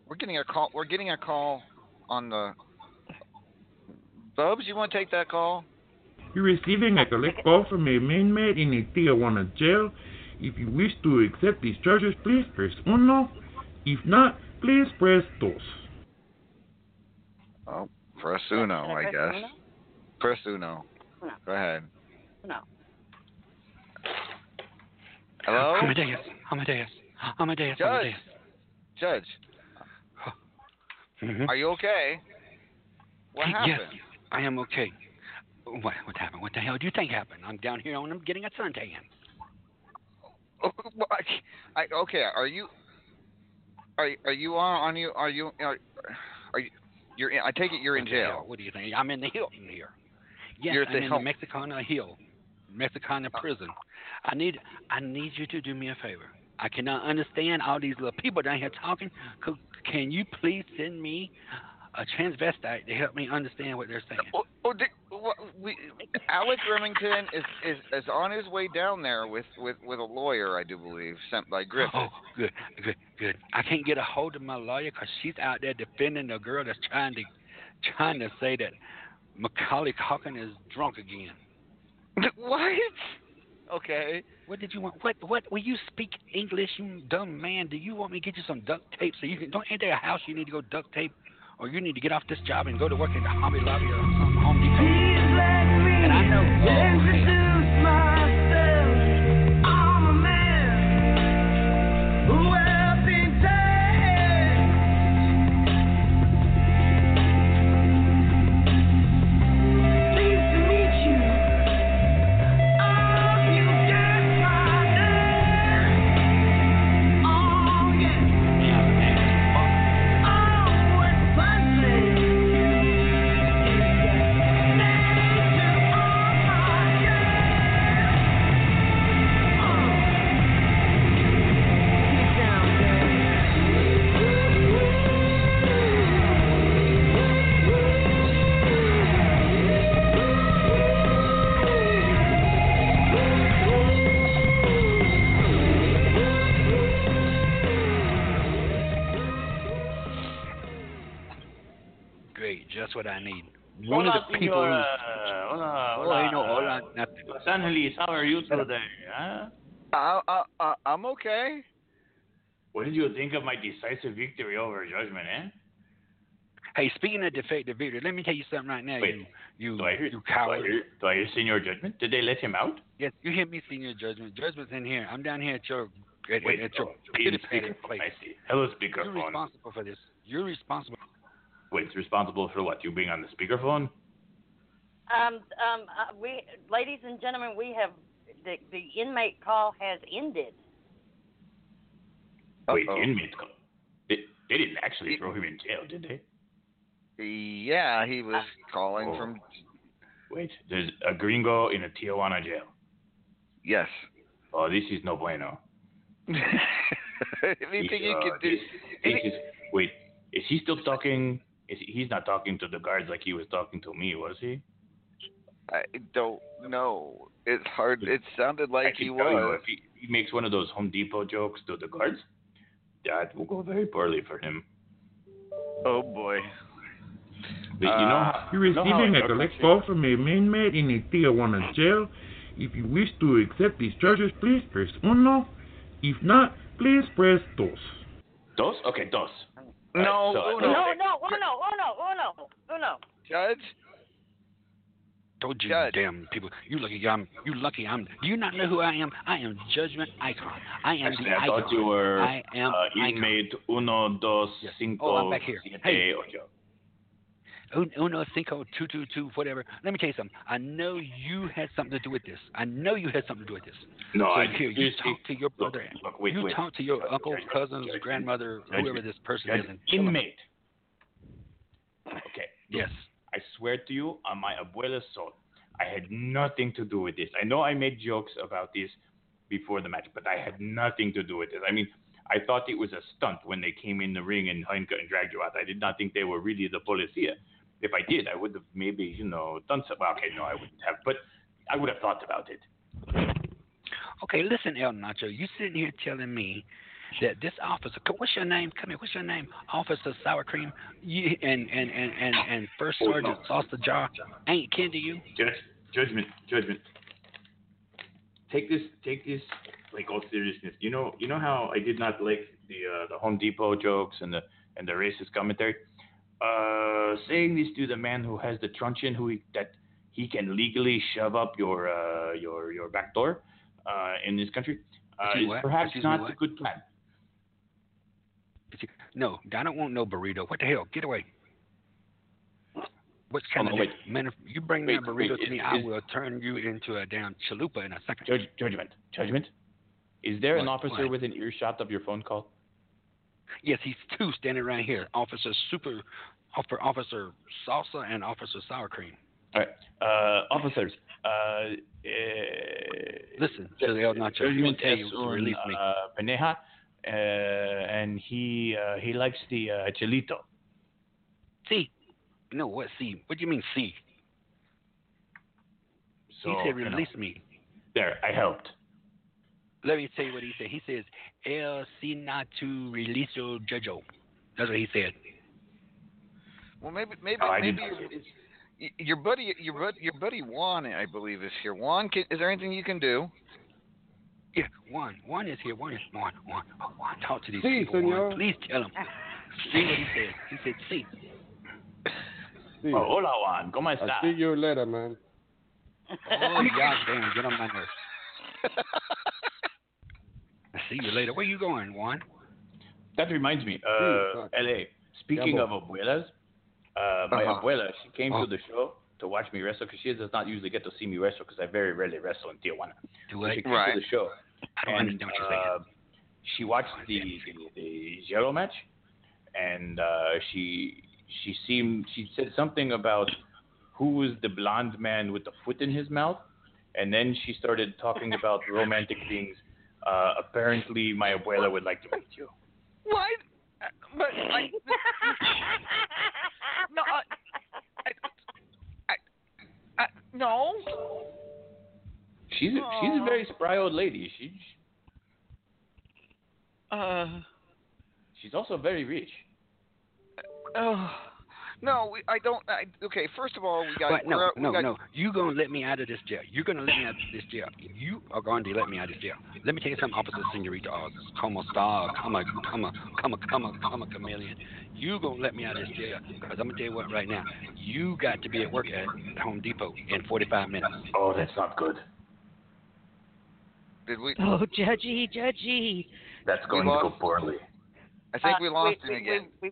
we're getting a call. We're getting a call on the. Bubs, you want to take that call? You're receiving a collect call from a inmate in a Tijuana jail. If you wish to accept these charges, please press uno. If not, please press dos. Oh, press uno, I I press guess. uno? Press uno. No. Go ahead. No. Hello, Amadeus. Amadeus. Amadeus. Judge. Amadeus. Judge. Mhm. Are you okay? What happened? Yes, happened? I am okay. What what happened? What the hell do you think happened? I'm down here and I'm getting a suntan. I, okay, are you? Are are you on? On you? Are you? Are, are you? You're. In, I take it you're in What the hell? jail. What do you think? I'm in the Hilton here. Yes, You're I'm the in Hilton. the Mexicana Hill, Mexicana oh. prison. I need I need you to do me a favor. I cannot understand all these little people down here talking. Can you please send me a transvestite to help me understand what they're saying? Oh, oh, di- what- we, Alex Remington is, is is on his way down there with, with, with a lawyer, I do believe, sent by Griffith. Oh, good, good, good. I can't get a hold of my lawyer because she's out there defending the girl that's trying to trying to say that Macaulay Culkin is drunk again. what? Okay. What did you want? What? What? Will you speak English, you dumb man? Do you want me to get you some duct tape so you can? Don't there a house you need to go duct tape, or you need to get off this job and go to work in the Hobby Lobby or some Home Depot? And I know. Great, Angeles, how are you today? Huh? Uh, uh, uh, I'm okay. What did you think of my decisive victory over Judgment, eh? Hey, speaking of defective victory, let me tell you something right now. Wait, you, you, Do I hear, you do I coward. hear, do I hear senior judgment? Did they let him out? Yes, you hear me, senior judgment. Judgment's in here. I'm down here at your at, Wait, at your oh, pity in place. I see. Hello, speakerphone. You're responsible for this. You're responsible. Wait, responsible for what? You being on the speakerphone? Um, um, uh, we, ladies and gentlemen, we have the the inmate call has ended. Uh-oh. inmate. co- They, they didn't actually throw him in jail, did they? Yeah, he was calling Oh. from. Wait, there's a gringo in a Tijuana jail. Yes. Oh, this is no bueno. Anything He's, you uh, could do. this- this is- wait, is he still talking? Is he, he's not talking to the guards like he was talking to me, was he? I don't know. It's hard. It sounded like he tell you, was. if he, he makes one of those Home Depot jokes to the guards, that will go very poorly for him. Oh boy. But you know uh, how, You're you know receiving a collect call from a inmate in a Tijuana jail. If you wish to accept these charges, please press uno. If not, please press dos. Dos? Okay, dos. No, Alright, so- Uno. No, no, uno, uno, uno, uno. Judge. Told you, Judge. damn people. You lucky I'm. You lucky I'm. Do you not know who I am? I am Judgment Icon. I am Actually, the I icon. thought you were I am uh, inmate uno, dos, Yes. cinco, Oh, I'm back here. siete, Hey. ocho. Uno, cinco, two, two, two, whatever. Let me tell you something. I know you had something to do with this. I know you had something to do with this. No, so I here, you seriously- talk to your look, brother. look, wait, you wait. talk to your judge, cousins, grandmother, whoever this person is. Inmate. Okay. Yes. I swear to you, on my abuela's soul, I had nothing to do with this. I know I made jokes about this before the match, but I had nothing to do with this. I mean, I thought it was a stunt when they came in the ring and Heinke and dragged you out. I did not think they were really the policia. If I did, I would have maybe, you know, done something. Well, okay, no, I wouldn't have, but I would have thought about it. Okay, listen, El Nacho. You sitting here telling me that this officer, what's your name? Come here. What's your name? Officer Sour Cream. You and and and and, and First Sergeant Saucer Jar ain't kin to you. Judge, judgment, judgment. Take this, take this, like all seriousness. You know, you know how I did not like the uh, the Home Depot jokes and the and the racist commentary. Uh, saying this to the man who has the truncheon, who he, that he can legally shove up your uh, your your back door uh, in this country, uh, is perhaps Excuse not a good plan. No, I don't want no burrito. What the hell? Get away. What kind Oh, of man? If you bring Wait, that burrito wait, to me, is- I will turn you into a damn chalupa in a second. Judge, judgment, judgment. Is there an officer What? within earshot of your phone call? Yes, he's two standing right here. Officer Super, Officer Officer Salsa and Officer Sour Cream. All right, uh, officers. Uh, uh, Listen, Jaleel Nacho, he will Judgment you to release me. Uh, Peneja, uh, and he uh, he likes the uh, chilito. See, no, what see? What do you mean see? So, he said you know, release me. There, I helped. Let me tell you what he said. He says El Sinatu Releaso Jojo. That's what he said. Well, maybe maybe Oh, maybe your, y- your buddy your your buddy Juan I believe is here. Juan, can, is there anything you can do? Yeah, one. One is here. One is one. One. Oh, one. Talk to these Si, people. senor. One. Please tell them. See what he said. He said, see. See, Oh, hola Juan, ¿cómo I está? see you later, man. Oh, yeah, damn. Get on my nerves. I see you later. Where you going, Juan? That reminds me, uh, fuck. LA. Speaking Yeah, of abuelas, uh, my Uh-huh. abuela, she came Oh. to the show to watch me wrestle because she does not usually get to see me wrestle because I very rarely wrestle in Tijuana. Do So I? she came Right. to the show. I don't and, understand what you're saying. uh, she watched the the, the Zero match, and uh, she she seemed she said something about who was the blonde man with the foot in his mouth, and then she started talking about romantic things. Uh, apparently, my abuela would like to meet you. What? Uh, But I, no, I, no. She's a, she's a very spry old lady. She Uh, she's also very rich. oh, no, we, I don't. I, okay, first of all, we got. But no, we're- no, got- no. You gonna let me out of this jail. You're gonna let me out of this jail. You are going to let me out of this jail. Let me tell you something, Officer Senorita, or come a star, come a, come a, come a, come a, come a chameleon. You gonna let me out of this jail? Because I'm gonna tell you what, right now, you got to be at work at Home Depot in 45 minutes. Oh, that's not good. Did we? Oh, judgy, judgy. That's going to go poorly. I think Uh, we lost we, him we, again. We,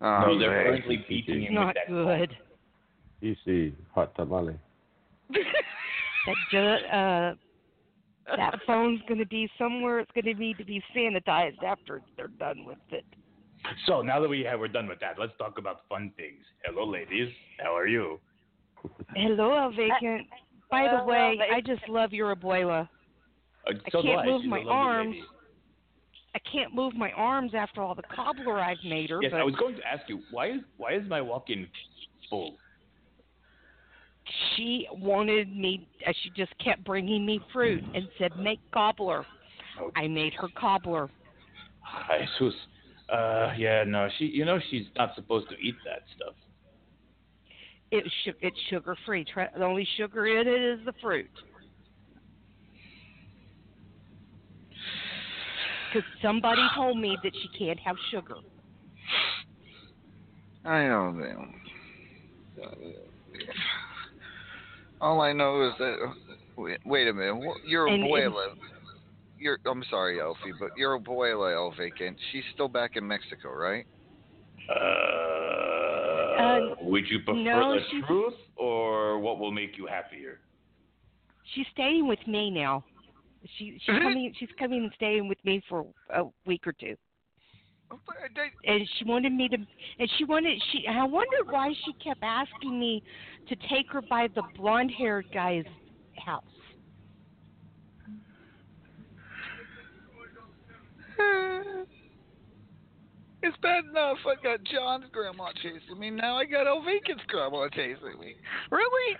we, Oh, no, they're man. currently beating him with Not that. good. see, hot tamale. That ju- uh, that phone's going to be somewhere. It's going to need to be sanitized after they're done with it. So now that we have we're done with that, let's talk about fun things. Hello, ladies. How are you? Hello, El Vacant. By the way, I just love your abuela. Uh, I so do can't I. move She's my arms. lady. I can't move my arms after all the cobbler I've made her. Yes, but I was going to ask you why is why is my walk-in full? she wanted me. uh, She just kept bringing me fruit and said, "Make cobbler." Oh. I made her cobbler. Jesus. Uh, yeah, no, she, you know, she's not supposed to eat that stuff. It, it's sugar free. The only sugar in it is the fruit. Because somebody told me that she can't have sugar. I know them. All I know is that. Wait, wait a minute. What- Your And- and- abuela. Your, I'm sorry, Elfie, but your abuela, El Vacant, she's still back in Mexico, right? Uh, would you prefer no, the truth or what will make you happier? She's staying with me now. She she's coming. She's coming and staying with me for a week or two. Uh, and she wanted me to. And she wanted. She. I wondered why she kept asking me to take her by the blonde-haired guy's house. It's bad enough. I got John's grandma chasing me. Now I got El Vacant's grandma chasing me. Really?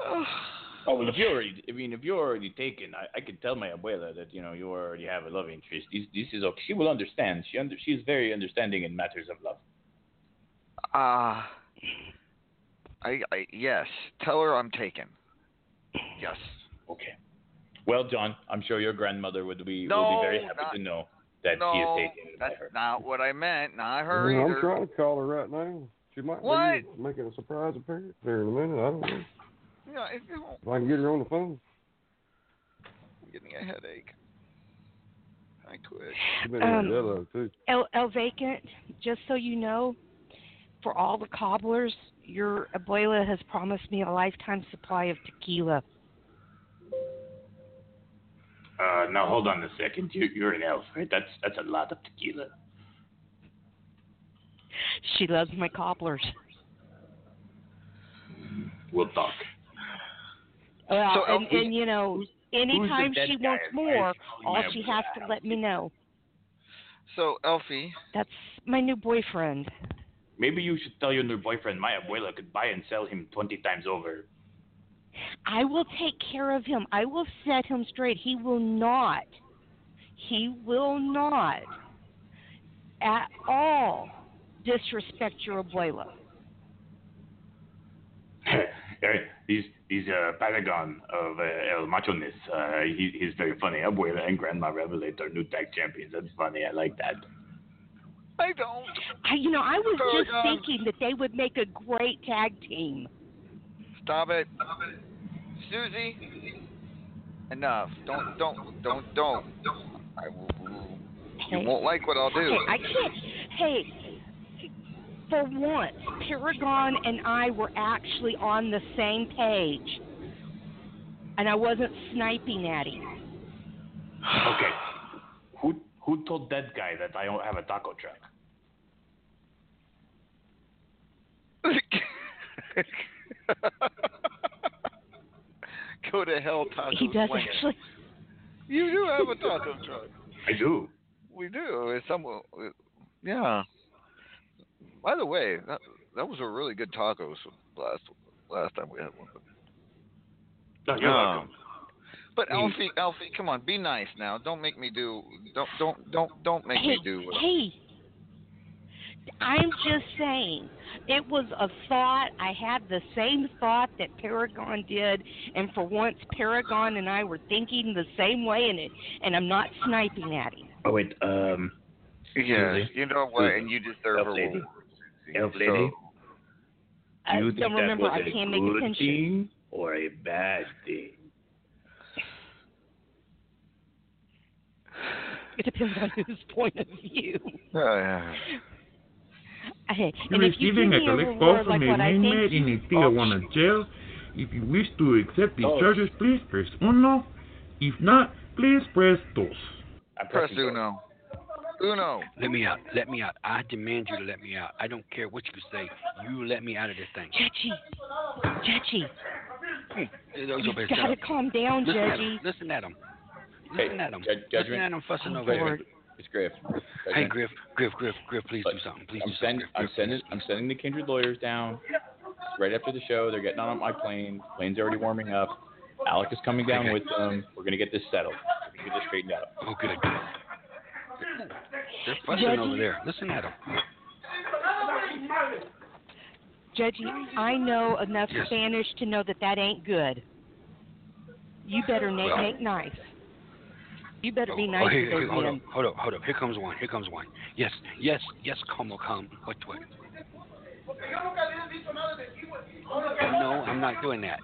oh, Oh well, if you're already, I mean, if you're already taken, I, I could tell my abuela that you know you already have a love interest. This, this is okay. She will understand. She under, she's very understanding in matters of love. Uh I, I yes. Tell her I'm taken. Yes. Okay. Well, John, I'm sure your grandmother would be will No, be very happy not- to know that no, he is taken by that's her. not what I meant. Not her Yeah, I'm either. trying to call her right now. She might What? be making a surprise appearance there in a minute. I don't know. Yeah, if you don't- If I can get her on the phone. I'm getting a headache. I quit. She's been Um, in yellow too. El, El Vacant, just so you know, for all the cobblers, your abuela has promised me a lifetime supply of tequila. Uh, now hold on a second. You, you're an elf, right? That's that's a lot of tequila. She loves my cobblers. We'll talk. Well, So, and, and you know, anytime she wants more, she all she has to let me know. So, Elfie. That's my new boyfriend. Maybe you should tell your new boyfriend my abuela could buy and sell him twenty times over. I will take care of him. I will set him straight. He will not. He will not at all disrespect your abuela. Eh, he's he's a paragon of uh, El Macho-ness. Uh, he, he's very funny. Abuela and Grandma Revelate are new tag champions. That's funny. I like that. I don't. I, you know, I was just thinking that they would make a great tag team. Stop it. Stop it. Susie. Enough. Don't don't don't don't. I will, you won't like what I'll do. Hey, I can't. Hey, for once, Paragon and I were actually on the same page, and I wasn't sniping at him. Okay. Who who told that guy that I don't have a taco truck? Go to hell, Taco He does Slinger. actually. You do have a taco truck. I do. We do. It's some, yeah. By the way, that that was a really good tacos last last time we had one. No, you're Um, welcome. But Alfie, Alfie, come on, be nice now. Don't make me do. Don't don't don't don't make hey, me do. What hey, I'm just saying, it was a thought. I had the same thought that Paragon did, and for once, Paragon and I were thinking the same way, and it, and I'm not sniping at him. Oh wait, um. Yeah, you know what, and you deserve a reward. Elf So- lady, I do you think don't that remember. was I a can't make good attention. thing or a bad thing? It depends on whose point of view. Oh, yeah. Hey, You're and if you receiving a a collect call reward from like a what inmate in you, a Tijuana oh, jail. If you wish to accept these Oh. charges, please press uno. If not, please press dos. I Press Uno. Uno. Let me out. Let me out. I demand you to let me out. I don't care what you say. You let me out of this thing. Judgy, Judgy, hmm. you are gotta calm down, Listen Judgy. him. Listen at him. Hey, Listen at him. Judge- Listen judgment. at him fussing Oh, over there. Lord. It's Griff. Hey, Griff, Griff, Griff, Griff, please But do something. Please I'm do something. sending, Griff, I'm Griff, sending, please. I'm sending the kindred lawyers down right after the show. They're getting on my plane. Plane's already warming up. Alec is coming down Okay. with them. We're gonna get this settled. We're gonna get this straightened out. Oh, good. They're fussing Judgy. over there. Listen at them. Judgy, I know enough Yes. Spanish to know that that ain't good. You better make, Well- make nice. You better be Oh, nice here, to here, those hold men. up, hold up, hold up. Here comes one. Here comes one. Yes, yes, yes. Come, will come. What? What? No, I'm not doing that.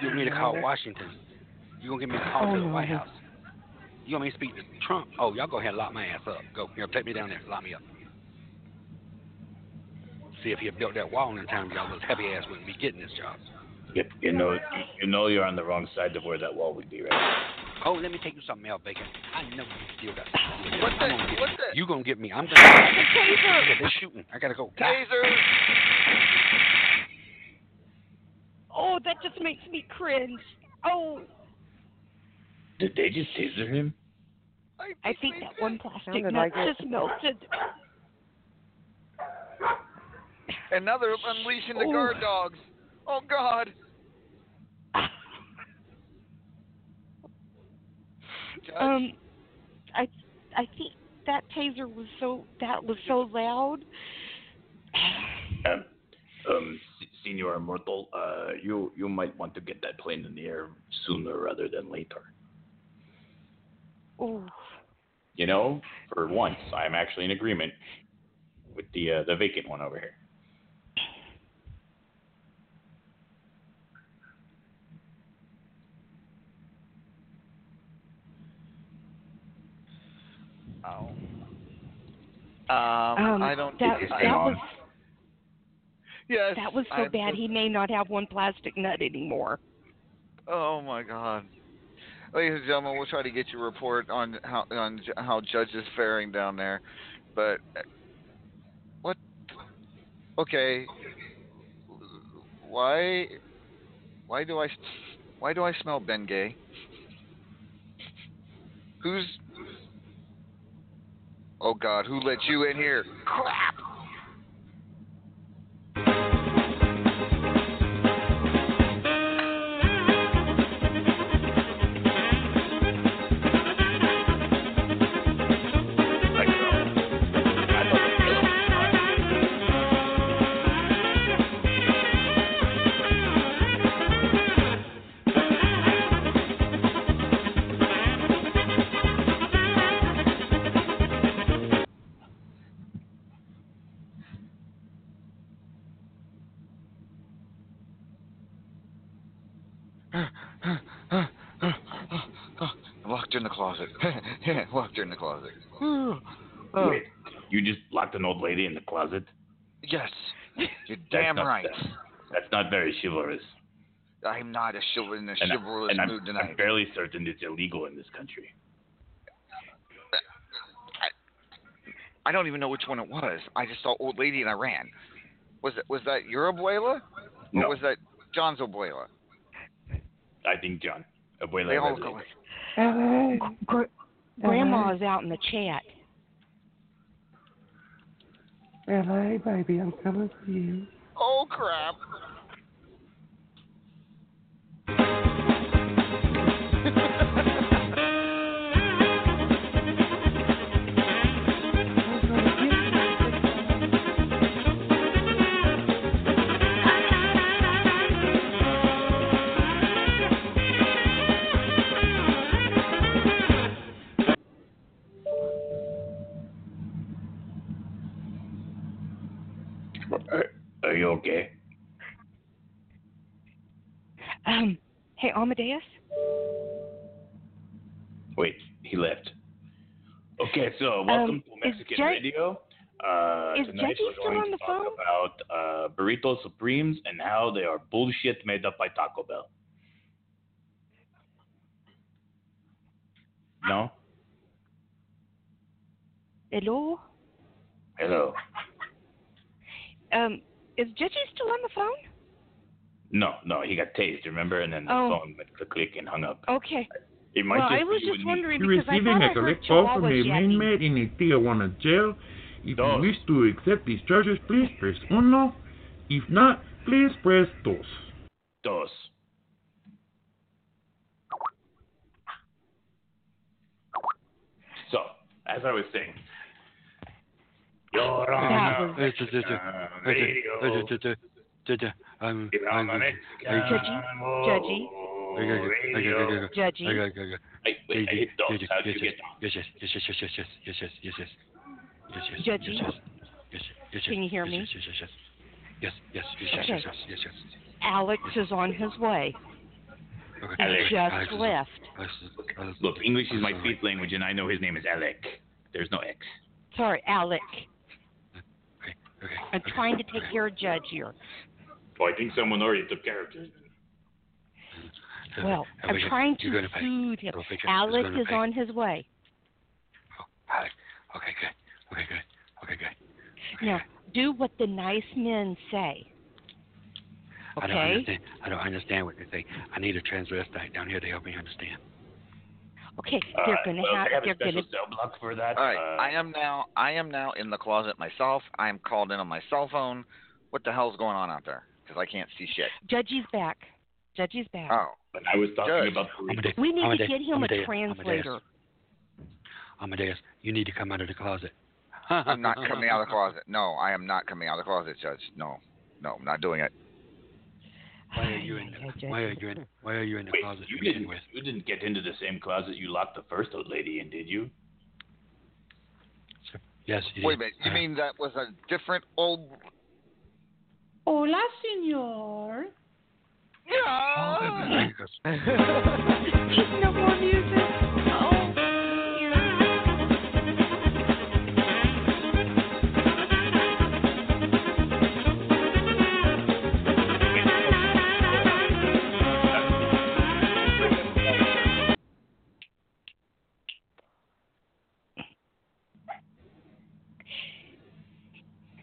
You want me to call Washington? You're gonna give me a call Oh, to the. White House? You want me to speak to Trump? Oh, y'all go ahead and lock my ass up. Go here, take me down there, lock me up. See if he had built that wall in time, y'all little heavy ass wouldn't be getting this job. You, you know, you know, you're on the wrong side of where that wall would be, right? Oh, let me take you something, Mel Bacon. I know you still got something. What's I'm that? gonna get What's you. that? You gonna get me? I'm gonna. Okay, they're shooting. I gotta go. Taser. Oh, that just makes me cringe. Oh, Did they just taser him? I, think that one plastic nut like just melted. Another unleashing the guard dogs. Oh God. um, I I think that taser was so that was so loud. um, um, Senor Immortal, uh, you you might want to get that plane in the air sooner rather than later. Oh, You know, for once, I'm actually in agreement with the uh, the vacant one over here. Oh. Um, um, I don't that, think that was Yes. that was so I- bad. He may not have one plastic nut anymore. Oh my God. Ladies and gentlemen, we'll try to get your report on how on how Judge is faring down there, but what? Okay. Why? Why do I? Why do I smell Ben Gay? Who's? Oh God, who let you in here? Crap! Locked her in the closet. Locked her in the closet. Oh. Wait, you just locked an old lady in the closet? Yes, you're damn not- right. That's not very chivalrous. I'm not a chival in a And, I- chivalrous and I'm, mood I'm fairly certain it's illegal in this country. I don't even know which one it was. I just saw old lady and I ran. Was it was that your abuela? Or No. was that John's abuela? I think John. Abuela They all Revelation. Go Gr- Grandma is out in the chat. LA, baby, I'm coming for you. oh crap. hey Amadeus. Wait, he left. Okay, so welcome Um, to Mexican Jay- Radio. Uh, is tonight Jesse we're still going on to the talk phone? about uh, burrito supremes and how they are bullshit made up by Taco Bell. No? Hello. Hello. Um, is Jesse still on the phone? No, no, he got tased, remember? And then the Oh. phone went click click and hung up. Okay. It might well, just I was just wondering You're because I receiving thought I a heard collect call from Chihuahua a yapping. inmate in a Tijuana jail. If you wish to accept these charges, please press uno. If not, please press dos. Dos. So, as I was saying, you're on That a radio. I'm, You're on a Mexican Judgy, radio. Judgy. Hey, wait, I hit dos. How did you get Yes, yes, yes, yes, yes, yes, yes, yes, yes, yes, yes, yes, yes, Judgy. yes, yes, yes, Can you hear me? Yes, yes, yes, yes, yes, yes, yes, yes, Okay. yes, yes, yes, yes. Alex is on his way. Okay. He Alex. just Alex is- left. Alex is- Alex is- Look, English is my fifth language, and I know his name is Alec. There's no X. Sorry, Alec. Okay, I'm trying to take care of Judge here. Oh, I think someone already took care of it. Well, I'm we- trying to gonna soothe him. Go. Alex is pay? on his way. Alex. Okay, good. Okay, good. Okay, good. Now, do what the nice men say. I don't understand. I don't understand what you're saying. I need a transvestite down here to help me understand. Okay, Uh, they're going to well, have. they have a They're going special to. cell block for that. All right, Uh, I am now. I am now in the closet myself. I am called in on my cell phone. What the hell's going on out there? Because I can't see shit. Judgy's back. Judgy's back. Oh. But I was talking Judge. about the Amadeus, We need to get him a Amadeus, translator. Amadeus, you need to come out of the closet. I'm not coming out of the closet. No, I am not coming out of the closet, Judge. No, no, I'm not doing it. Why are you in? The, why are you in? Why are you in the Wait, closet you didn't, with? you didn't get into the same closet you locked the first old lady in, did you? Yes, you Wait a minute. You mean that was a different old? Hola, señor. no more music.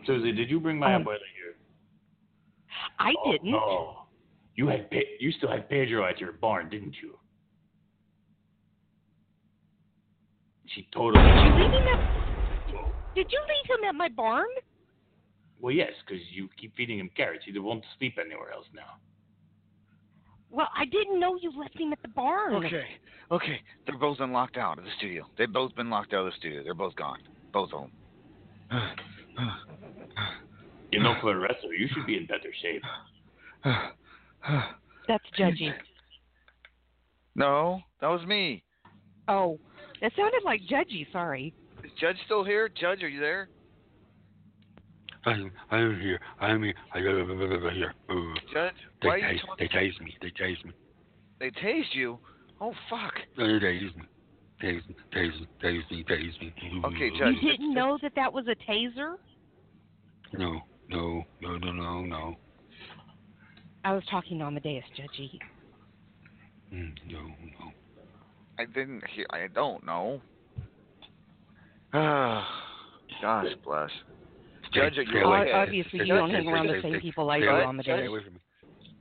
Susie, did you bring my Um, abuela here? I Oh, didn't. No. You had Pe- you still had Pedro at your barn, didn't you? She totally. Did you leave him at? Did you leave him at my barn? Well, yes, because you keep feeding him carrots. He won't sleep anywhere else now. Well, I didn't know you left him at the barn. Okay, okay. They're both been locked out of the studio. They've both been locked out of the studio. They're both gone. Both of them. You know, for a wrestler, you should be in better shape. That's Judgy. No, that was me. Oh, that sounded like Judgy. Sorry. Is Judge still here? Judge, are you there? I am, I am here. I am here. I am here. Judge, They why are you tase, they talking? tase me. They tase me. They tased you. Oh fuck. They tase me. Tase me. Tase me. Tase me. Tase me. Okay, Judge. You didn't know that that was a taser? No. No. No. No. No. No. I was talking to Amadeus, Judgy. Mm, no. No. I didn't hear. I don't know. Ah, gosh bless. Judge, are Stay you Obviously, you don't hang around the same people I Stay do, away- Amadeus. Stay away from me.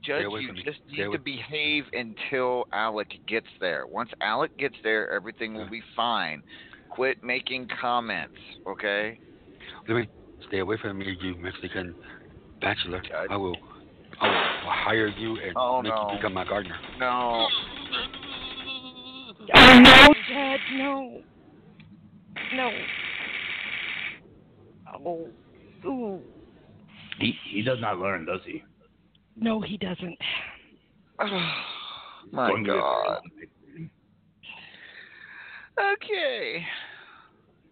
Judge, you just need away- to behave until Alec gets there. Once Alec gets there, everything will be fine. Quit making comments, okay? Let me stay away from me, you Mexican bachelor. Judge. I will. I will hire you and Oh, make no. you become my gardener. No. Oh, no, Dad, no. No. Oh. Ooh. He he does not learn, does he? No, he doesn't. Oh, my Going to the God. Olympics. Okay.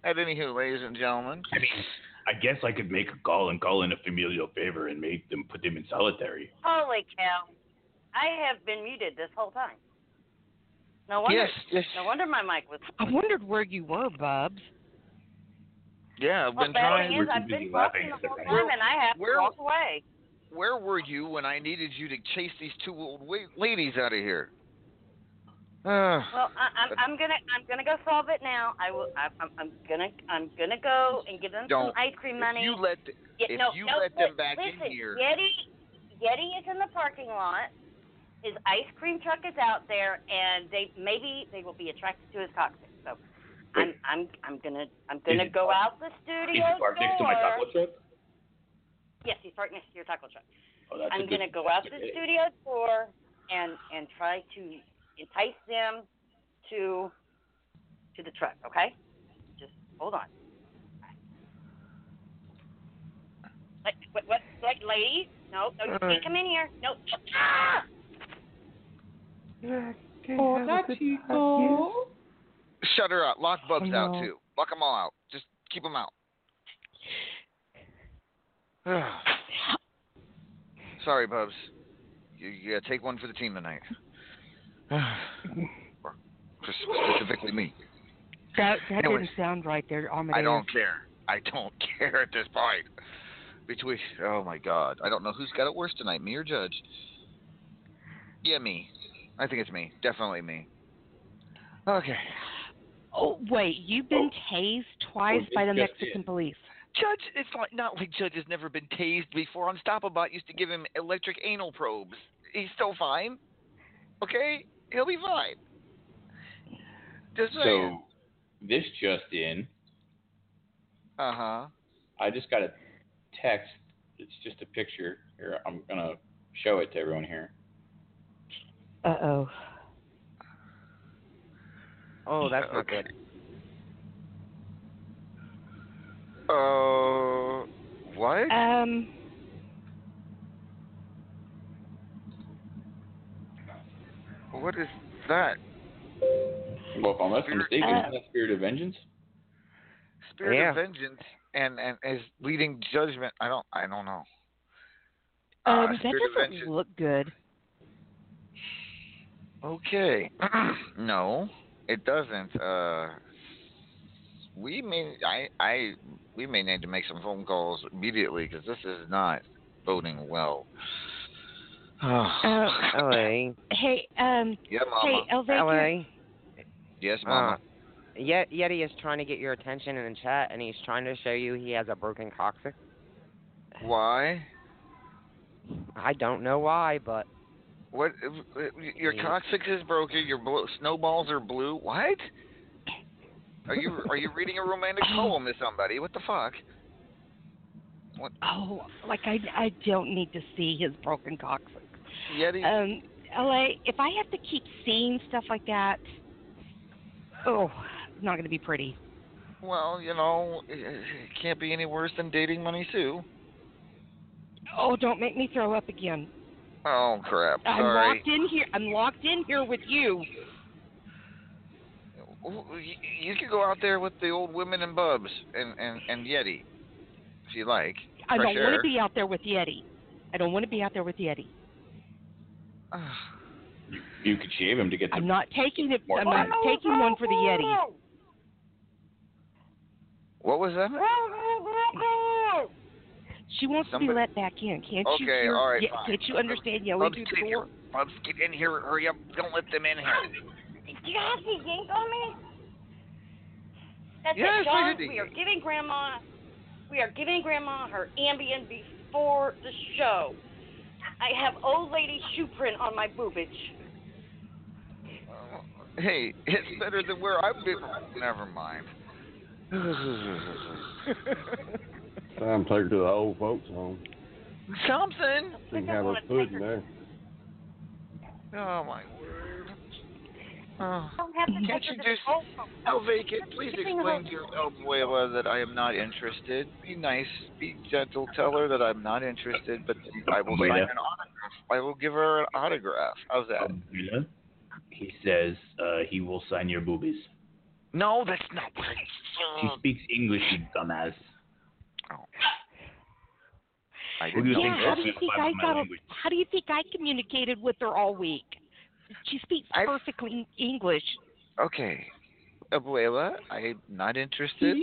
And anywho, ladies and gentlemen, I mean, I guess I could make a call and call in a familial favor and make them put them in solitary. Holy cow! I have been muted this whole time. No wonder. yes, yes, No wonder my mic was. I wondered where you were, Bubs. yeah, I've been the trying. thing is, I've been busy talking laughing the at whole time, and I have Where- to walk away. Where were you when I needed you to chase these two old ladies out of here? Uh, Well, I, I'm, I'm gonna, I'm gonna go solve it now. I will. I, I'm, I'm gonna, I'm gonna go and give them Don't. some ice cream if money. you let the, Yeah, if no, you no, let them li- back listen, in here, Yeti, Yeti is in the parking lot. His ice cream truck is out there, and they maybe they will be attracted to his cockpit. So, I'm, I'm, I'm gonna, I'm gonna Is go parked- out the Is studio he parked next to my taco truck? Yes, he's parked next to your taco truck. Oh, that's a I'm gonna go out the good studio door and and try to entice them to to the truck. Okay, just hold on. Like what? What? Like lady? No, no, you can't come in here. No. Ah! Hola, chico. shut her out. Lock Bubs out Hello. too. Lock them all out. Just keep them out. Sorry, Bubs. You, you gotta take one for the team tonight. specifically me. That that Anyways, didn't sound right there, Amadeus. I don't care. I don't care at this point. Between oh my god, I don't know who's got it worse tonight, me or Judge. Yeah, me. I think it's me. Definitely me. Okay. Oh wait, you've been oh. tased oh, twice Oh, by the Mexican police. Judge, it's like not like Judge has never been tased before. Unstoppabot used to give him electric anal probes. He's still fine. Okay, he'll be fine. Just saying. So, this just in, Uh huh. I just got a text. It's just a picture. Here, I'm gonna show it to everyone here. Uh oh. Oh, that's not Okay. good. Uh, what? Um. What is that? Well, if I'm not mistaken, Uh, isn't that Spirit of Vengeance? Spirit Yeah. of vengeance and and is leading judgment. I don't I don't know. Um, Uh, that Spirit of doesn't Vengeance. look good. Okay. no, it doesn't. Uh, we may I I we may need to make some phone calls immediately because this is not boding well. Uh, LA. hey, um, yeah, Mama. hey, Elvira. LA. yes, Uh, Mama. Yet Yeti is trying to get your attention in the chat, and he's trying to show you he has a broken coccyx. Why? I don't know why, but What? Your Yeah. coccyx is broken. Your blo- snowballs are blue. What? Are you are you reading a romantic poem to somebody? What the fuck? What? Oh, like I, I don't need to see his broken coccyx. Yeti? Um, LA, if I have to keep seeing stuff like that, oh, it's not going to be pretty. Well, you know, it can't be any worse than dating Money Sue. Oh, don't make me throw up again. Oh crap! Sorry. I'm locked in here. I'm locked in here with you. You, you could go out there with the old women and bubs and and and Yeti, if you like. I don't want to be out there with Yeti. I don't want to be out there with Yeti. You could shave him to get the. I'm not taking it. I'm not fun. taking one for the Yeti. What was that? She wants to be let back in. Can't you? Okay, all right, yeah, fine. Can't you understand yelling Bubs, through get the in here. door? Bubs, get in here. Hurry up! Don't let them in here. Did you have to yank on me? That's Yes, I it, John. We are giving Grandma, we are giving Grandma her Ambien before the show. I have old lady shoe print on my boobage. Hey, it's better than where I've been. Never mind. Time to take her to the old folks home. Something. She can have her food in there. Oh my word. Oh. Don't have Can't you to the just, old folks. Elvacate, please explain to your abuela that I am not interested. Be nice, be gentle. Tell her that I'm not interested, but I will sign an autograph. I will give her an autograph. How's that? Abuela, He says uh, he will sign your boobies. No, that's not what He I speaks English, you dumbass. I Who do you yeah, think how do you think I got? A, how do you think I communicated with her all week? She speaks I- perfectly English. Okay. Abuela, I'm not interested,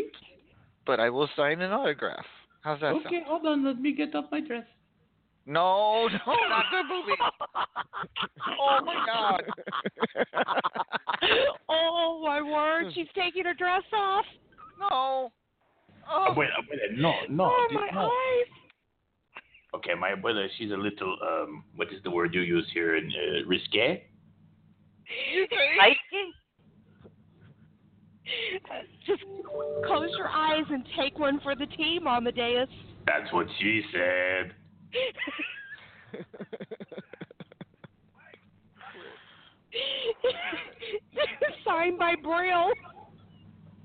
but I will sign an autograph. How's that sound? Okay, hold on. Let me get off my dress. No, no, not the movie. Oh my god. oh my word! She's taking her dress off. No. Oh, Abuela, abuela, no, no. oh my no. eyes! Okay, my abuela, she's a little, um, what is the word you use here? Uh, risque? Feisty? Just close your eyes and take one for the team, Amadeus. That's what she said. Signed by Braille.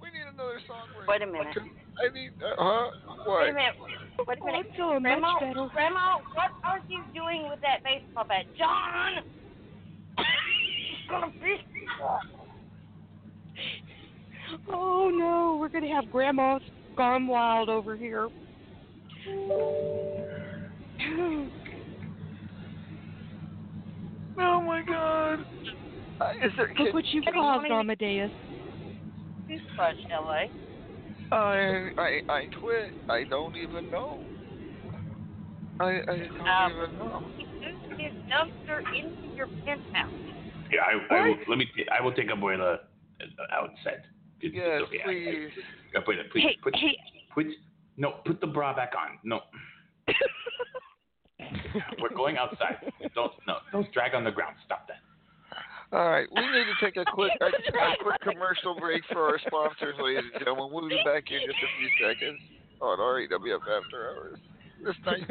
We need another song. where- Wait a minute. I need. Uh, huh? Wait a minute. Wait a Oh. I'm feeling Grandma, much better. Grandma, what are you doing with that baseball bat? John! It's gonna be. Oh no, we're gonna have Grandma's gone wild over here. Oh my god. Uh, is there? Look what you've caused, Amadeus. Toothbrush, LA. I I I quit. I don't even know. I I don't Um, even know. He moved his dumpster into your penthouse. Yeah, I, I will, let me, t- I will take abuela uh, outside. It's, Yes, it's okay. I- I- please. Abuela, please, Hey, put, hey. put, no, put the bra back on. No. We're going outside. Don't, no, don't drag on the ground. Stop that. All right, we need to take a quick a, a quick commercial break for our sponsors, ladies and gentlemen. We'll be back in just a few seconds on RAWF After Hours. This night.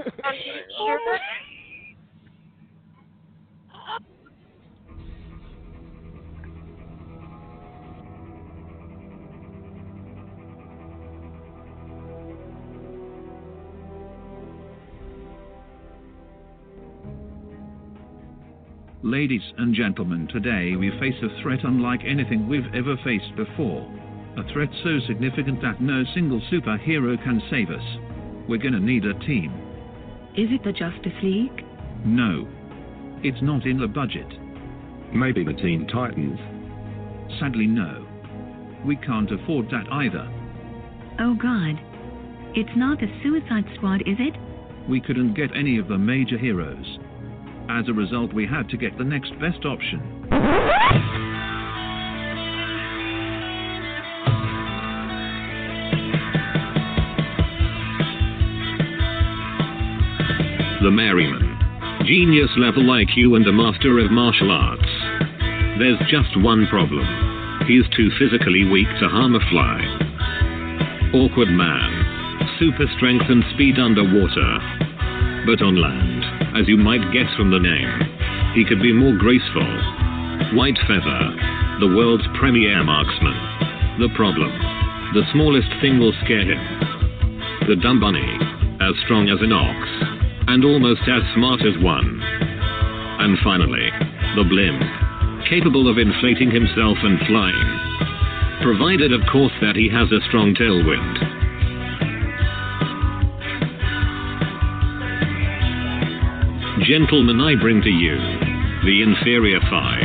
Ladies and gentlemen, today we face a threat unlike anything we've ever faced before. A threat so significant that no single superhero can save us. We're gonna need a team. Is it the Justice League? No. It's not in the budget. Maybe the Teen Titans. Sadly, no. We can't afford that either. Oh God. It's not the Suicide Squad, is it? We couldn't get any of the major heroes. As a result, we had to get the next best option. The Merryman. Genius level IQ and a master of martial arts. There's just one problem. He's too physically weak to harm a fly. Awkward man. Super strength and speed underwater. But on land, as you might guess from the name, he could be more graceful. White Feather, the world's premier marksman. The problem, the smallest thing will scare him. The dumb bunny, as strong as an ox, and almost as smart as one. And finally, the blimp, capable of inflating himself and flying. Provided, of course, that he has a strong tailwind. Gentlemen, I bring to you the inferior five.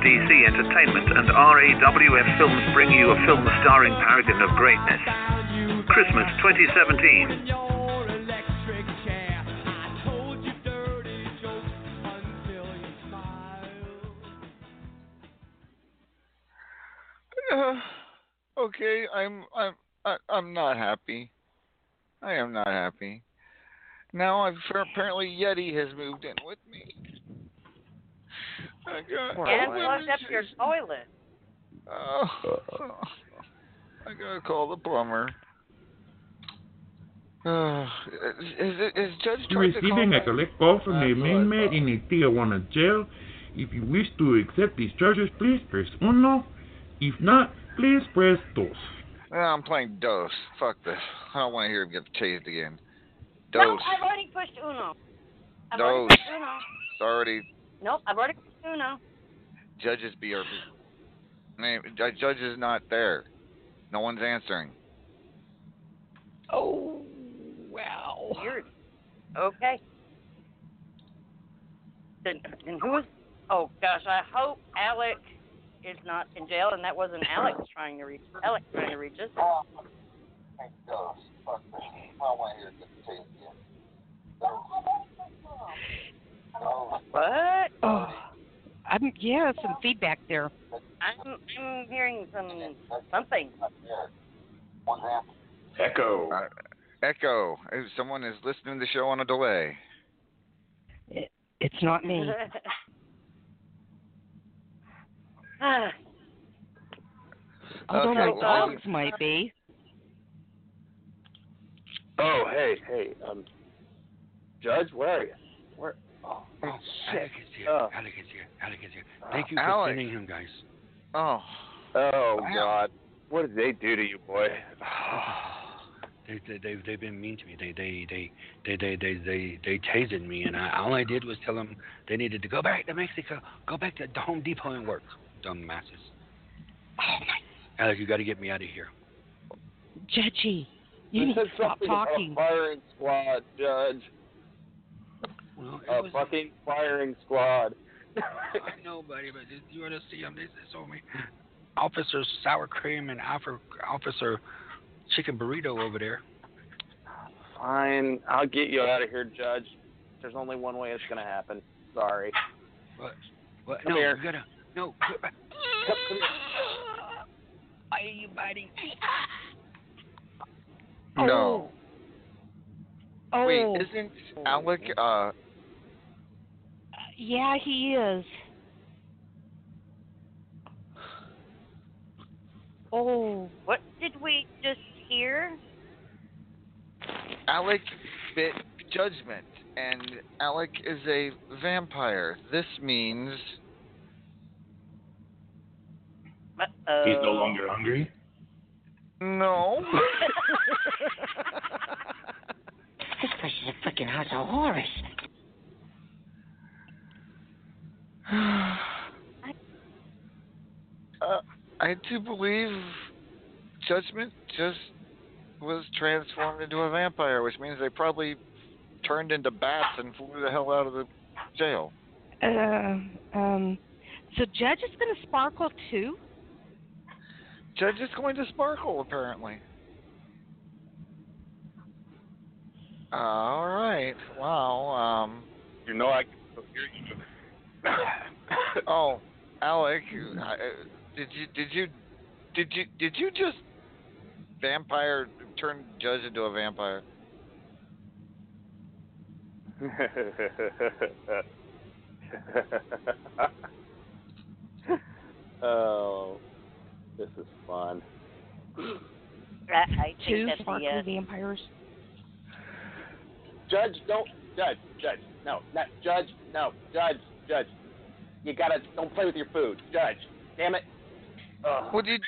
DC Entertainment and RAWF Films, bring you a film starring Paragon of Greatness. Christmas 2017. Uh, okay, I'm I'm I, I'm not happy. I am not happy. Now I've apparently Yeti has moved in with me. I got And plugged up your toilet. Oh, I gotta call the plumber. Uh, is, is, is Judge You're tried to call receiving a collect call from the That's what main man in the Tijuana jail. If you wish to accept these charges, please press uno. If not, please press dos. No, I'm playing dos. Fuck this. I don't want to hear him get chased again. Dos. No, I've already pushed Uno. I've Dose. already pushed Uno. It's already Nope, I've already pushed knows? Judge's BRB. Name Judge Judge is not there. No one's answering. Oh, wow. Weird. Okay. Then, then who is? Oh gosh, I hope Alec is not in jail, and that wasn't Alex trying to reach. Alex trying to reach us. What? Oh, oh. I'm yeah, some feedback there. I'm I'm hearing some something. Echo. Uh, echo. Someone is listening to the show on a delay. It, it's not me. Ah, Although Okay, my well- dogs might be. Oh, hey, hey, um, Judge, where are you? Where? Oh, Alec is here. Oh. Alec is here. Alec is here. Thank you for Alec. sending him, guys. Oh. Oh God, what did they do to you, boy? They, they, they, they've been mean to me. They, they, they, they, they, they, they, they tased me, and I, all I did was tell them they needed to go back to Mexico, go back to the Home Depot and work. Dumb masses. Oh my. Alec, you got to get me out of here. Judgy, you They need said to stop something about talking. a firing squad, Judge. Well, a fucking firing squad. I know, buddy, but you ought to see them. They, they told me. Officer Sour Cream and Officer, Officer Chicken Burrito over there. Fine, I'll get you out of here, Judge. There's only one way it's gonna happen. Sorry. What? What? Come no, here. you gotta. No. Quit. Come, come here. Why are you biting? No. Oh. Wait, isn't Alec uh Yeah, he is. Oh, What did we just hear? Alec bit Judgment, and Alec is a vampire. This means Uh-oh. He's no longer hungry. no. This place is a freaking house of horrors. Uh, I do believe Judgment just was transformed into a vampire, which means they probably turned into bats and flew the hell out of the jail. uh, um, so Judge is going to sparkle too. Judge is going to sparkle, apparently. All right. Wow. Um. You know I Oh, Alec, uh, did you did you did you did you just vampire turn Judge into a vampire? oh, this is fun. I, I Two that's sparkly the, uh, vampires. Judge, don't judge, judge. No, not judge. No, judge, judge. You gotta don't play with your food, judge. Damn it. Ugh. What did?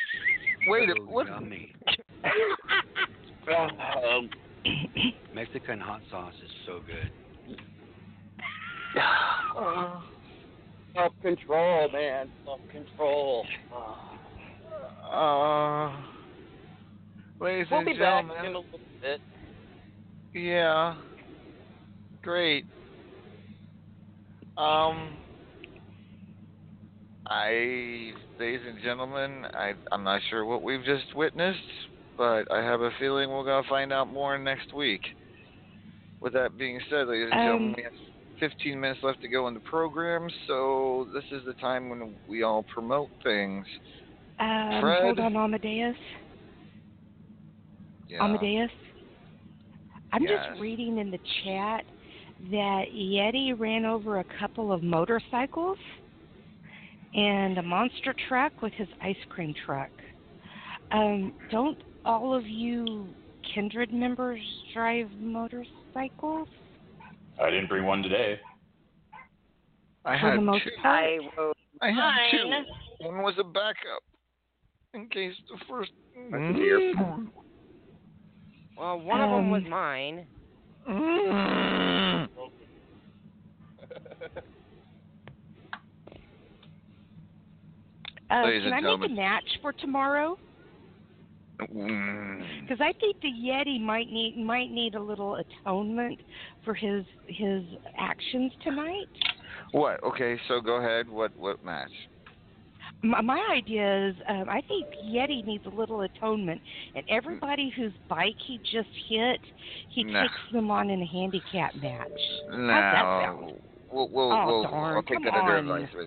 Wait. a- So What? yummy. Um, Mexican hot sauce is so good. Self control, man. Self control. Uh. Ladies We'll and be back in a little bit. Yeah. Great. Um. I, ladies and gentlemen, I, I'm not sure what we've just witnessed, but I have a feeling we're gonna find out more next week. With that being said, ladies and gentlemen, Um, we have 15 minutes left to go in the program, so this is the time when we all promote things. Um, Fred? hold on, Amadeus. Yeah. Amadeus. I'm Yes. just reading in the chat that Yeti ran over a couple of motorcycles and a monster truck with his ice cream truck. Um, don't all of you kindred members drive motorcycles? I didn't bring one today. I For had the most two. I wrote I had mine. two. One was a backup in case the first. That's dear. Well, one of them was Um, mine. Mm. Uh, can I make a match for tomorrow? Mm. Because I think the Yeti might need might need a little atonement for his his actions tonight. What? Okay, so go ahead. What what match? My, my idea is, um, I think Yeti needs a little atonement, and everybody whose bike he just hit, he No. takes them on in a handicap match. No. Sound? We'll, we'll, Oh, we'll, darn, I'll take come that under on. advice.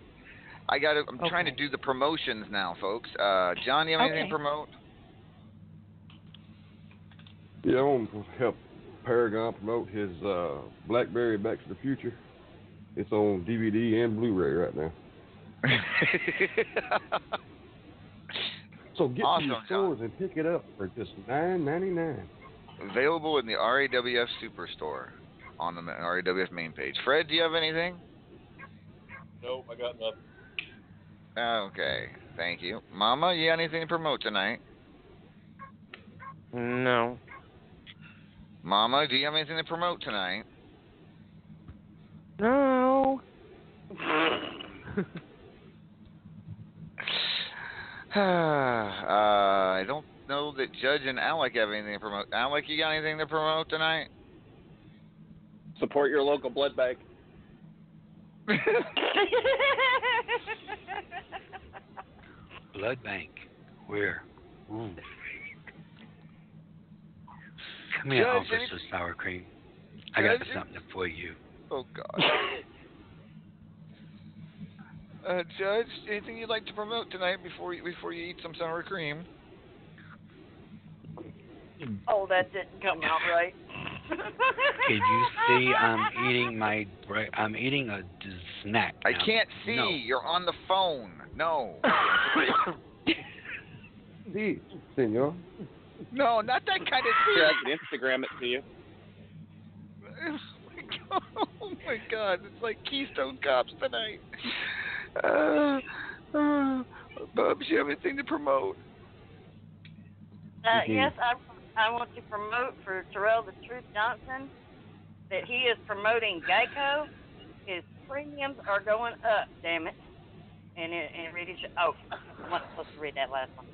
But I got. to I'm trying to do the promotions now, folks. Uh, John, you have anything Okay. to promote? Yeah, I want to help Paragon promote his uh, BlackBerry Back to the Future. It's on DVD and Blu-ray right now. So get Awesome, to your stores and pick it up for just nine ninety nine. Available in the RAWF Superstore on the RAWF main page. Fred, do you have anything? Nope, I got nothing. Okay, thank you. Mama, you got anything to promote tonight? No. Mama, do you have anything to promote tonight? No. uh, I don't know that Judge and Alec have anything to promote. Alec, you got anything to promote tonight? Support your local blood bank. Blood bank. Where? Ooh. Come here, Judge, Officer any- Sour Cream. I got Judge, something for you. Oh God. Uh, Judge, anything you'd like to promote tonight before you before you eat some sour cream? Oh, that didn't come out right. Could you see I'm eating my bre- I'm eating a d- snack. I can't see. No. You're on the phone. No. see, senor. No, not that kind of Here, I can Instagram it to you. Oh my god, it's like Keystone Cops tonight. Uh, uh, Bubs, you have anything to promote? Uh, Mhm. yes, I I want to promote for Terrell the Truth Johnson that he is promoting Geico. His premiums are going up, damn it. And it, and it. Oh, I wasn't supposed to read that last one.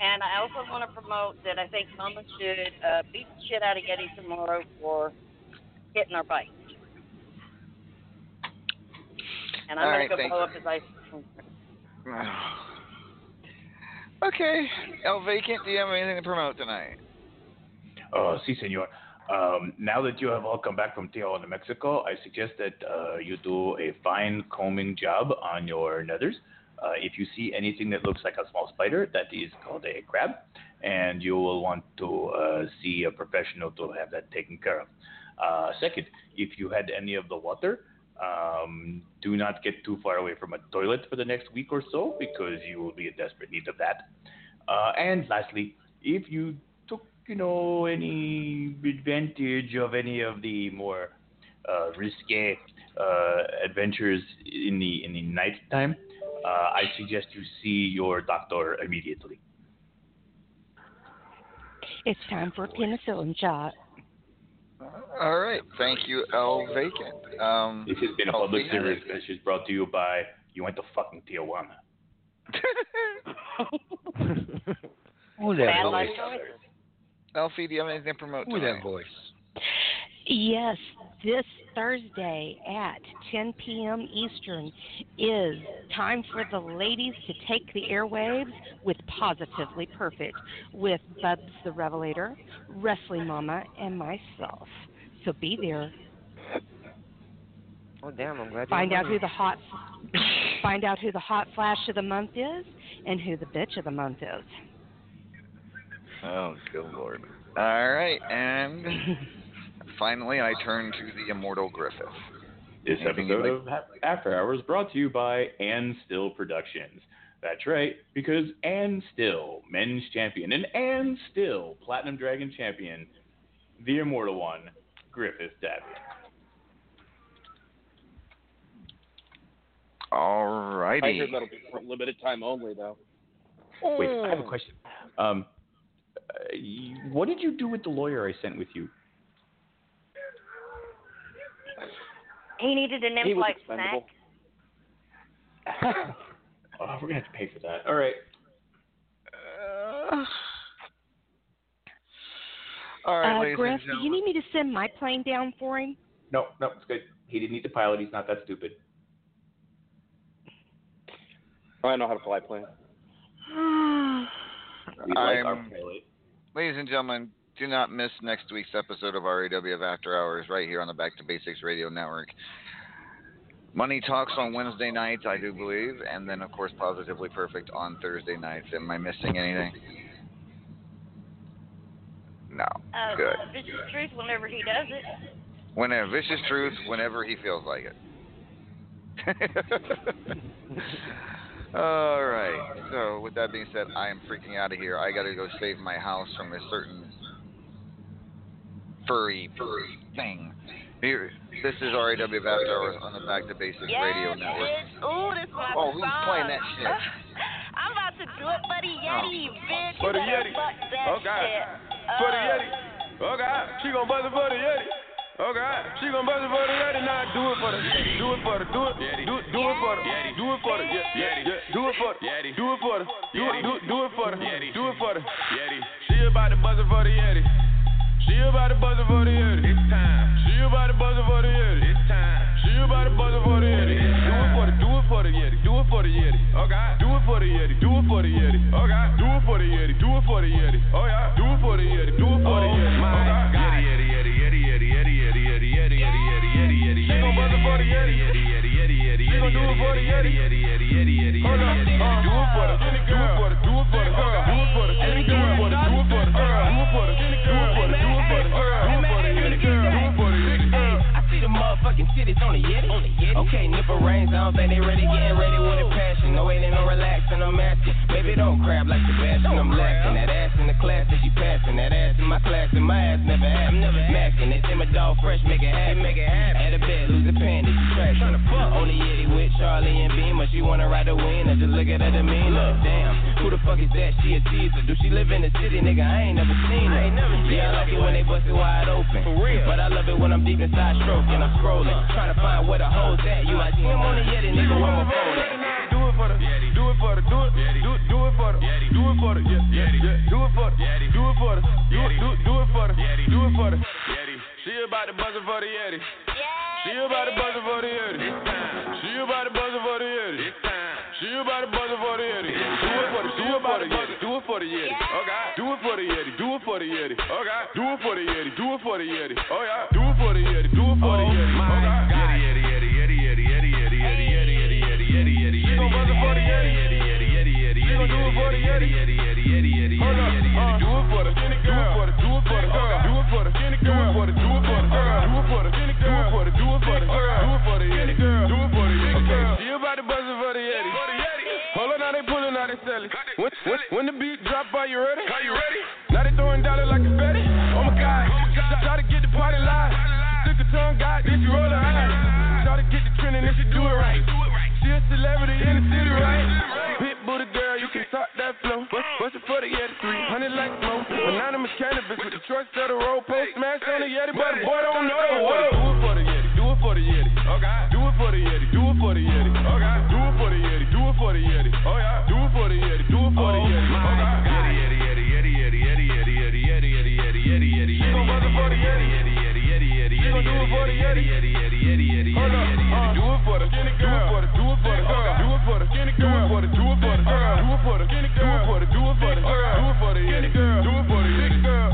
And I also want to promote that I think Mama should uh, beat the shit out of Yeti tomorrow for hitting our bike. And I'm All gonna go blow you. up his ice. Okay. El Vacant, do you have anything to promote tonight? Oh, si, senor. Um, now that you have all come back from Tijuana, Mexico, I suggest that uh, you do a fine combing job on your nethers. Uh, if you see anything that looks like a small spider, that is called a crab, and you will want to uh, see a professional to have that taken care of. Uh, second, if you had any of the water, um, do not get too far away from a toilet for the next week or so because you will be in desperate need of that. Uh, and lastly, if you you know, any advantage of any of the more uh, risque uh, adventures in the in the night time, uh, I suggest you see your doctor immediately. It's time for a penicillin shot. All right. Thank you, El Vacant. Um, This has been a public Vacant. service message brought to you by You Went to Fucking Tijuana. Who's that Bad life choices. Elfie, do you have anything to promote Who's tonight? that voice? Yes, this Thursday at 10 p.m. Eastern is time for the ladies to take the airwaves with Positively Perfect with Bubs the Revelator, Wrestling Mama, and myself. So be there. Oh damn! I'm glad. you Find out who the hot find out who the hot flash of the month is and who the bitch of the month is. Oh, good lord. All right, and finally, I turn to the immortal Griffith. This Anything you'd episode of After Hours brought to you by Ann Still Productions. That's right, because Ann Still, men's champion, and Ann Still, platinum dragon champion, the immortal one, Griffith Davitt. All righty. I righty. heard that'll be for limited time only, though. Wait, I have a question. Um, you- what did you do with the lawyer I sent with you? He needed an He was snack. Oh, we're gonna have to pay for that. All right. Uh, all right, uh, ladies Griff, and do you need me to send my plane down for him? No, no, it's good. He didn't need the pilot. He's not that stupid. I know how to fly a plane. We like I'm- pilot. Ladies and gentlemen, do not miss next week's episode of RAWF After Hours right here on the Back to Basics Radio Network. Money Talks on Wednesday nights, I do believe, and then, of course, Positively Perfect on Thursday nights. Am I missing anything? No. Uh, Good. Vicious Truth whenever he does it. Whenever Vicious Truth, whenever he feels like it. All right. So, with that being said, I am freaking out of here. I got to go save my house from a certain furry furry thing. Here, this is RAW After Hours on the Back to Basics Radio Network. bitch. Ooh, this my Oh, who's song. playing that shit? I'm about to do it Buddy the Yeti, bitch. For the you Yeti. fuck that Oh, God. shit. For the Uh, Yeti. Oh God, she gon' buzz it for the Yeti. Oh God, she gon' buzz it for the Yeti. Now do it for the, do it for the, do it, do it, do it for the, do it for the, yeah, yeah, yeah. Do it for the, do it for the, do it, do, do it for the, do it for the Yeti. She about to buzz it for the Yeti. She about to buzz it for the Yeti. It's time. She about to buzz it for the Yeti. It's time. She about to buzz it for the Yeti. Do it for the, do it for the Yeti. Do it for the Yeti. Oh God. Do it for the Yeti. Do it for the Yeti. Oh God. Do it for the Yeti. Do it for the Yeti. Oh yeah. Do it for the Yeti. Do it for the Yeti. Oh God. Yeti, Yeti, Yeti, Yeti, do it for the Yeti. Hold up, uh, do it for the, do it for the, do it for the girl, do it for the, do it for the, do it for the girl, do it for the. Do it for the, Yeti. I see the motherfucker on the Yeti. Okay, nipple rings, I don't think they ready, getting ready with a passion. No waiting, no relaxing, I'm asking. Baby, don't crab like the Sebastian, I'm laughing. That ass in the class that she passing. That ass in my class and my ass never had. I'm never macking. It's in my dog fresh, make it happen. Make it happen. At a bed, lose the panties, she trash. Trying to fuck. On the Yeti with Charlie and Beamer, she wanna ride the wind. I just look at her demeanor. Damn, who the fuck is that? She a teaser. Do she live in the city, nigga? I ain't never seen her. I ain't never yeah, I like it when they bust it wide open. For real. But I love it when I'm deep inside stroking. I'm scrolling, trying to find where the hoes at. You see him on the Yeti, nigga. Where my phone at? Do it for the, do it for the, do it, do, do it for the, do it for the, yeah, yeah, do it for the, do it for the, do it, do, do it for the, do it for the. She about to buzz it for the Yeti. She about to buzz it for the Yeti. She about to buzz it for the Yeti. She about to buzz it for the Yeti. Do it for the, do it for the Yeti. Do it for the Yeti. Oh God. Do it for the Yeti. Do it for the Yeti. Oh God. Do it for the Yeti. Do it for the Yeti. Oh yeah. Do it for the Yeti. Do it for the Yeti. Oh God. Yeti, Yeti, Yeti, Yeti, Yeti, Yeti, Yeti, Yeti, Yeti, Yeti, Yeti, Yeti, Yeti. Buzz it for the Yeti. Yeti, Yeti, Yeti, Yeti, She gon' do it for the Yeti. Yeti, Yeti, Yeti, Yeti, Hold up. Uh, Do it for the skinny girl. Do it for the, do it for the, do it for the skinny girl. Do it for the, do it for the, do it for the skinny girl. Do it for the, do it for the, do it for the Yeti. Do it for the Yeti. Okay. She about to buzz for the Yeti. For the Yeti. Hold on, now they pulling, now they selling. When, when, when the beat drop, are you ready? Are you ready? Now they throwing dollars like confetti. Oh my God. Try to get the party live. Tongue, God, then she roll her eyes. Try to get the trending, then she do it right. She a celebrity in the city, right? Pit booty girl, you can talk that flow. Bust, bust it for the Yeti, 300 like smoke. Anonymous cannabis with the trucks of the road. Post smash on the Yeti, but the boy don't know. Whoa. Do it for the Yeti, do it for the Yeti. Oh God. Do it for the Yeti, do it for the Yeti. Oh God. Do it for the Yeti, do it for the Yeti. Oh yeah. Do it for the Yeti, do it for the Yeti. Oh God. Yeti, Yeti, Yeti, Yeti, Yeti, Yeti, Yeti, Yeti, Yeti, Yeti, Yeti, Yeti, Yeti. She gon' buzz it for the Yeti. Yeti, Yeti, Yeti, Yeti, She gon' do it for the Yeti. Yeti, Yeti, Yeti, Yeti, Yeti, gonna do it for the Yeti. Hold up, do it for the skinny girl. Do it for the girl. Do it for the skinny girl. Do it for the do it for the girl. Do it for the skinny girl. Do it for the do it for the girl. Do it for the do it for the, Do it for the skinny girl.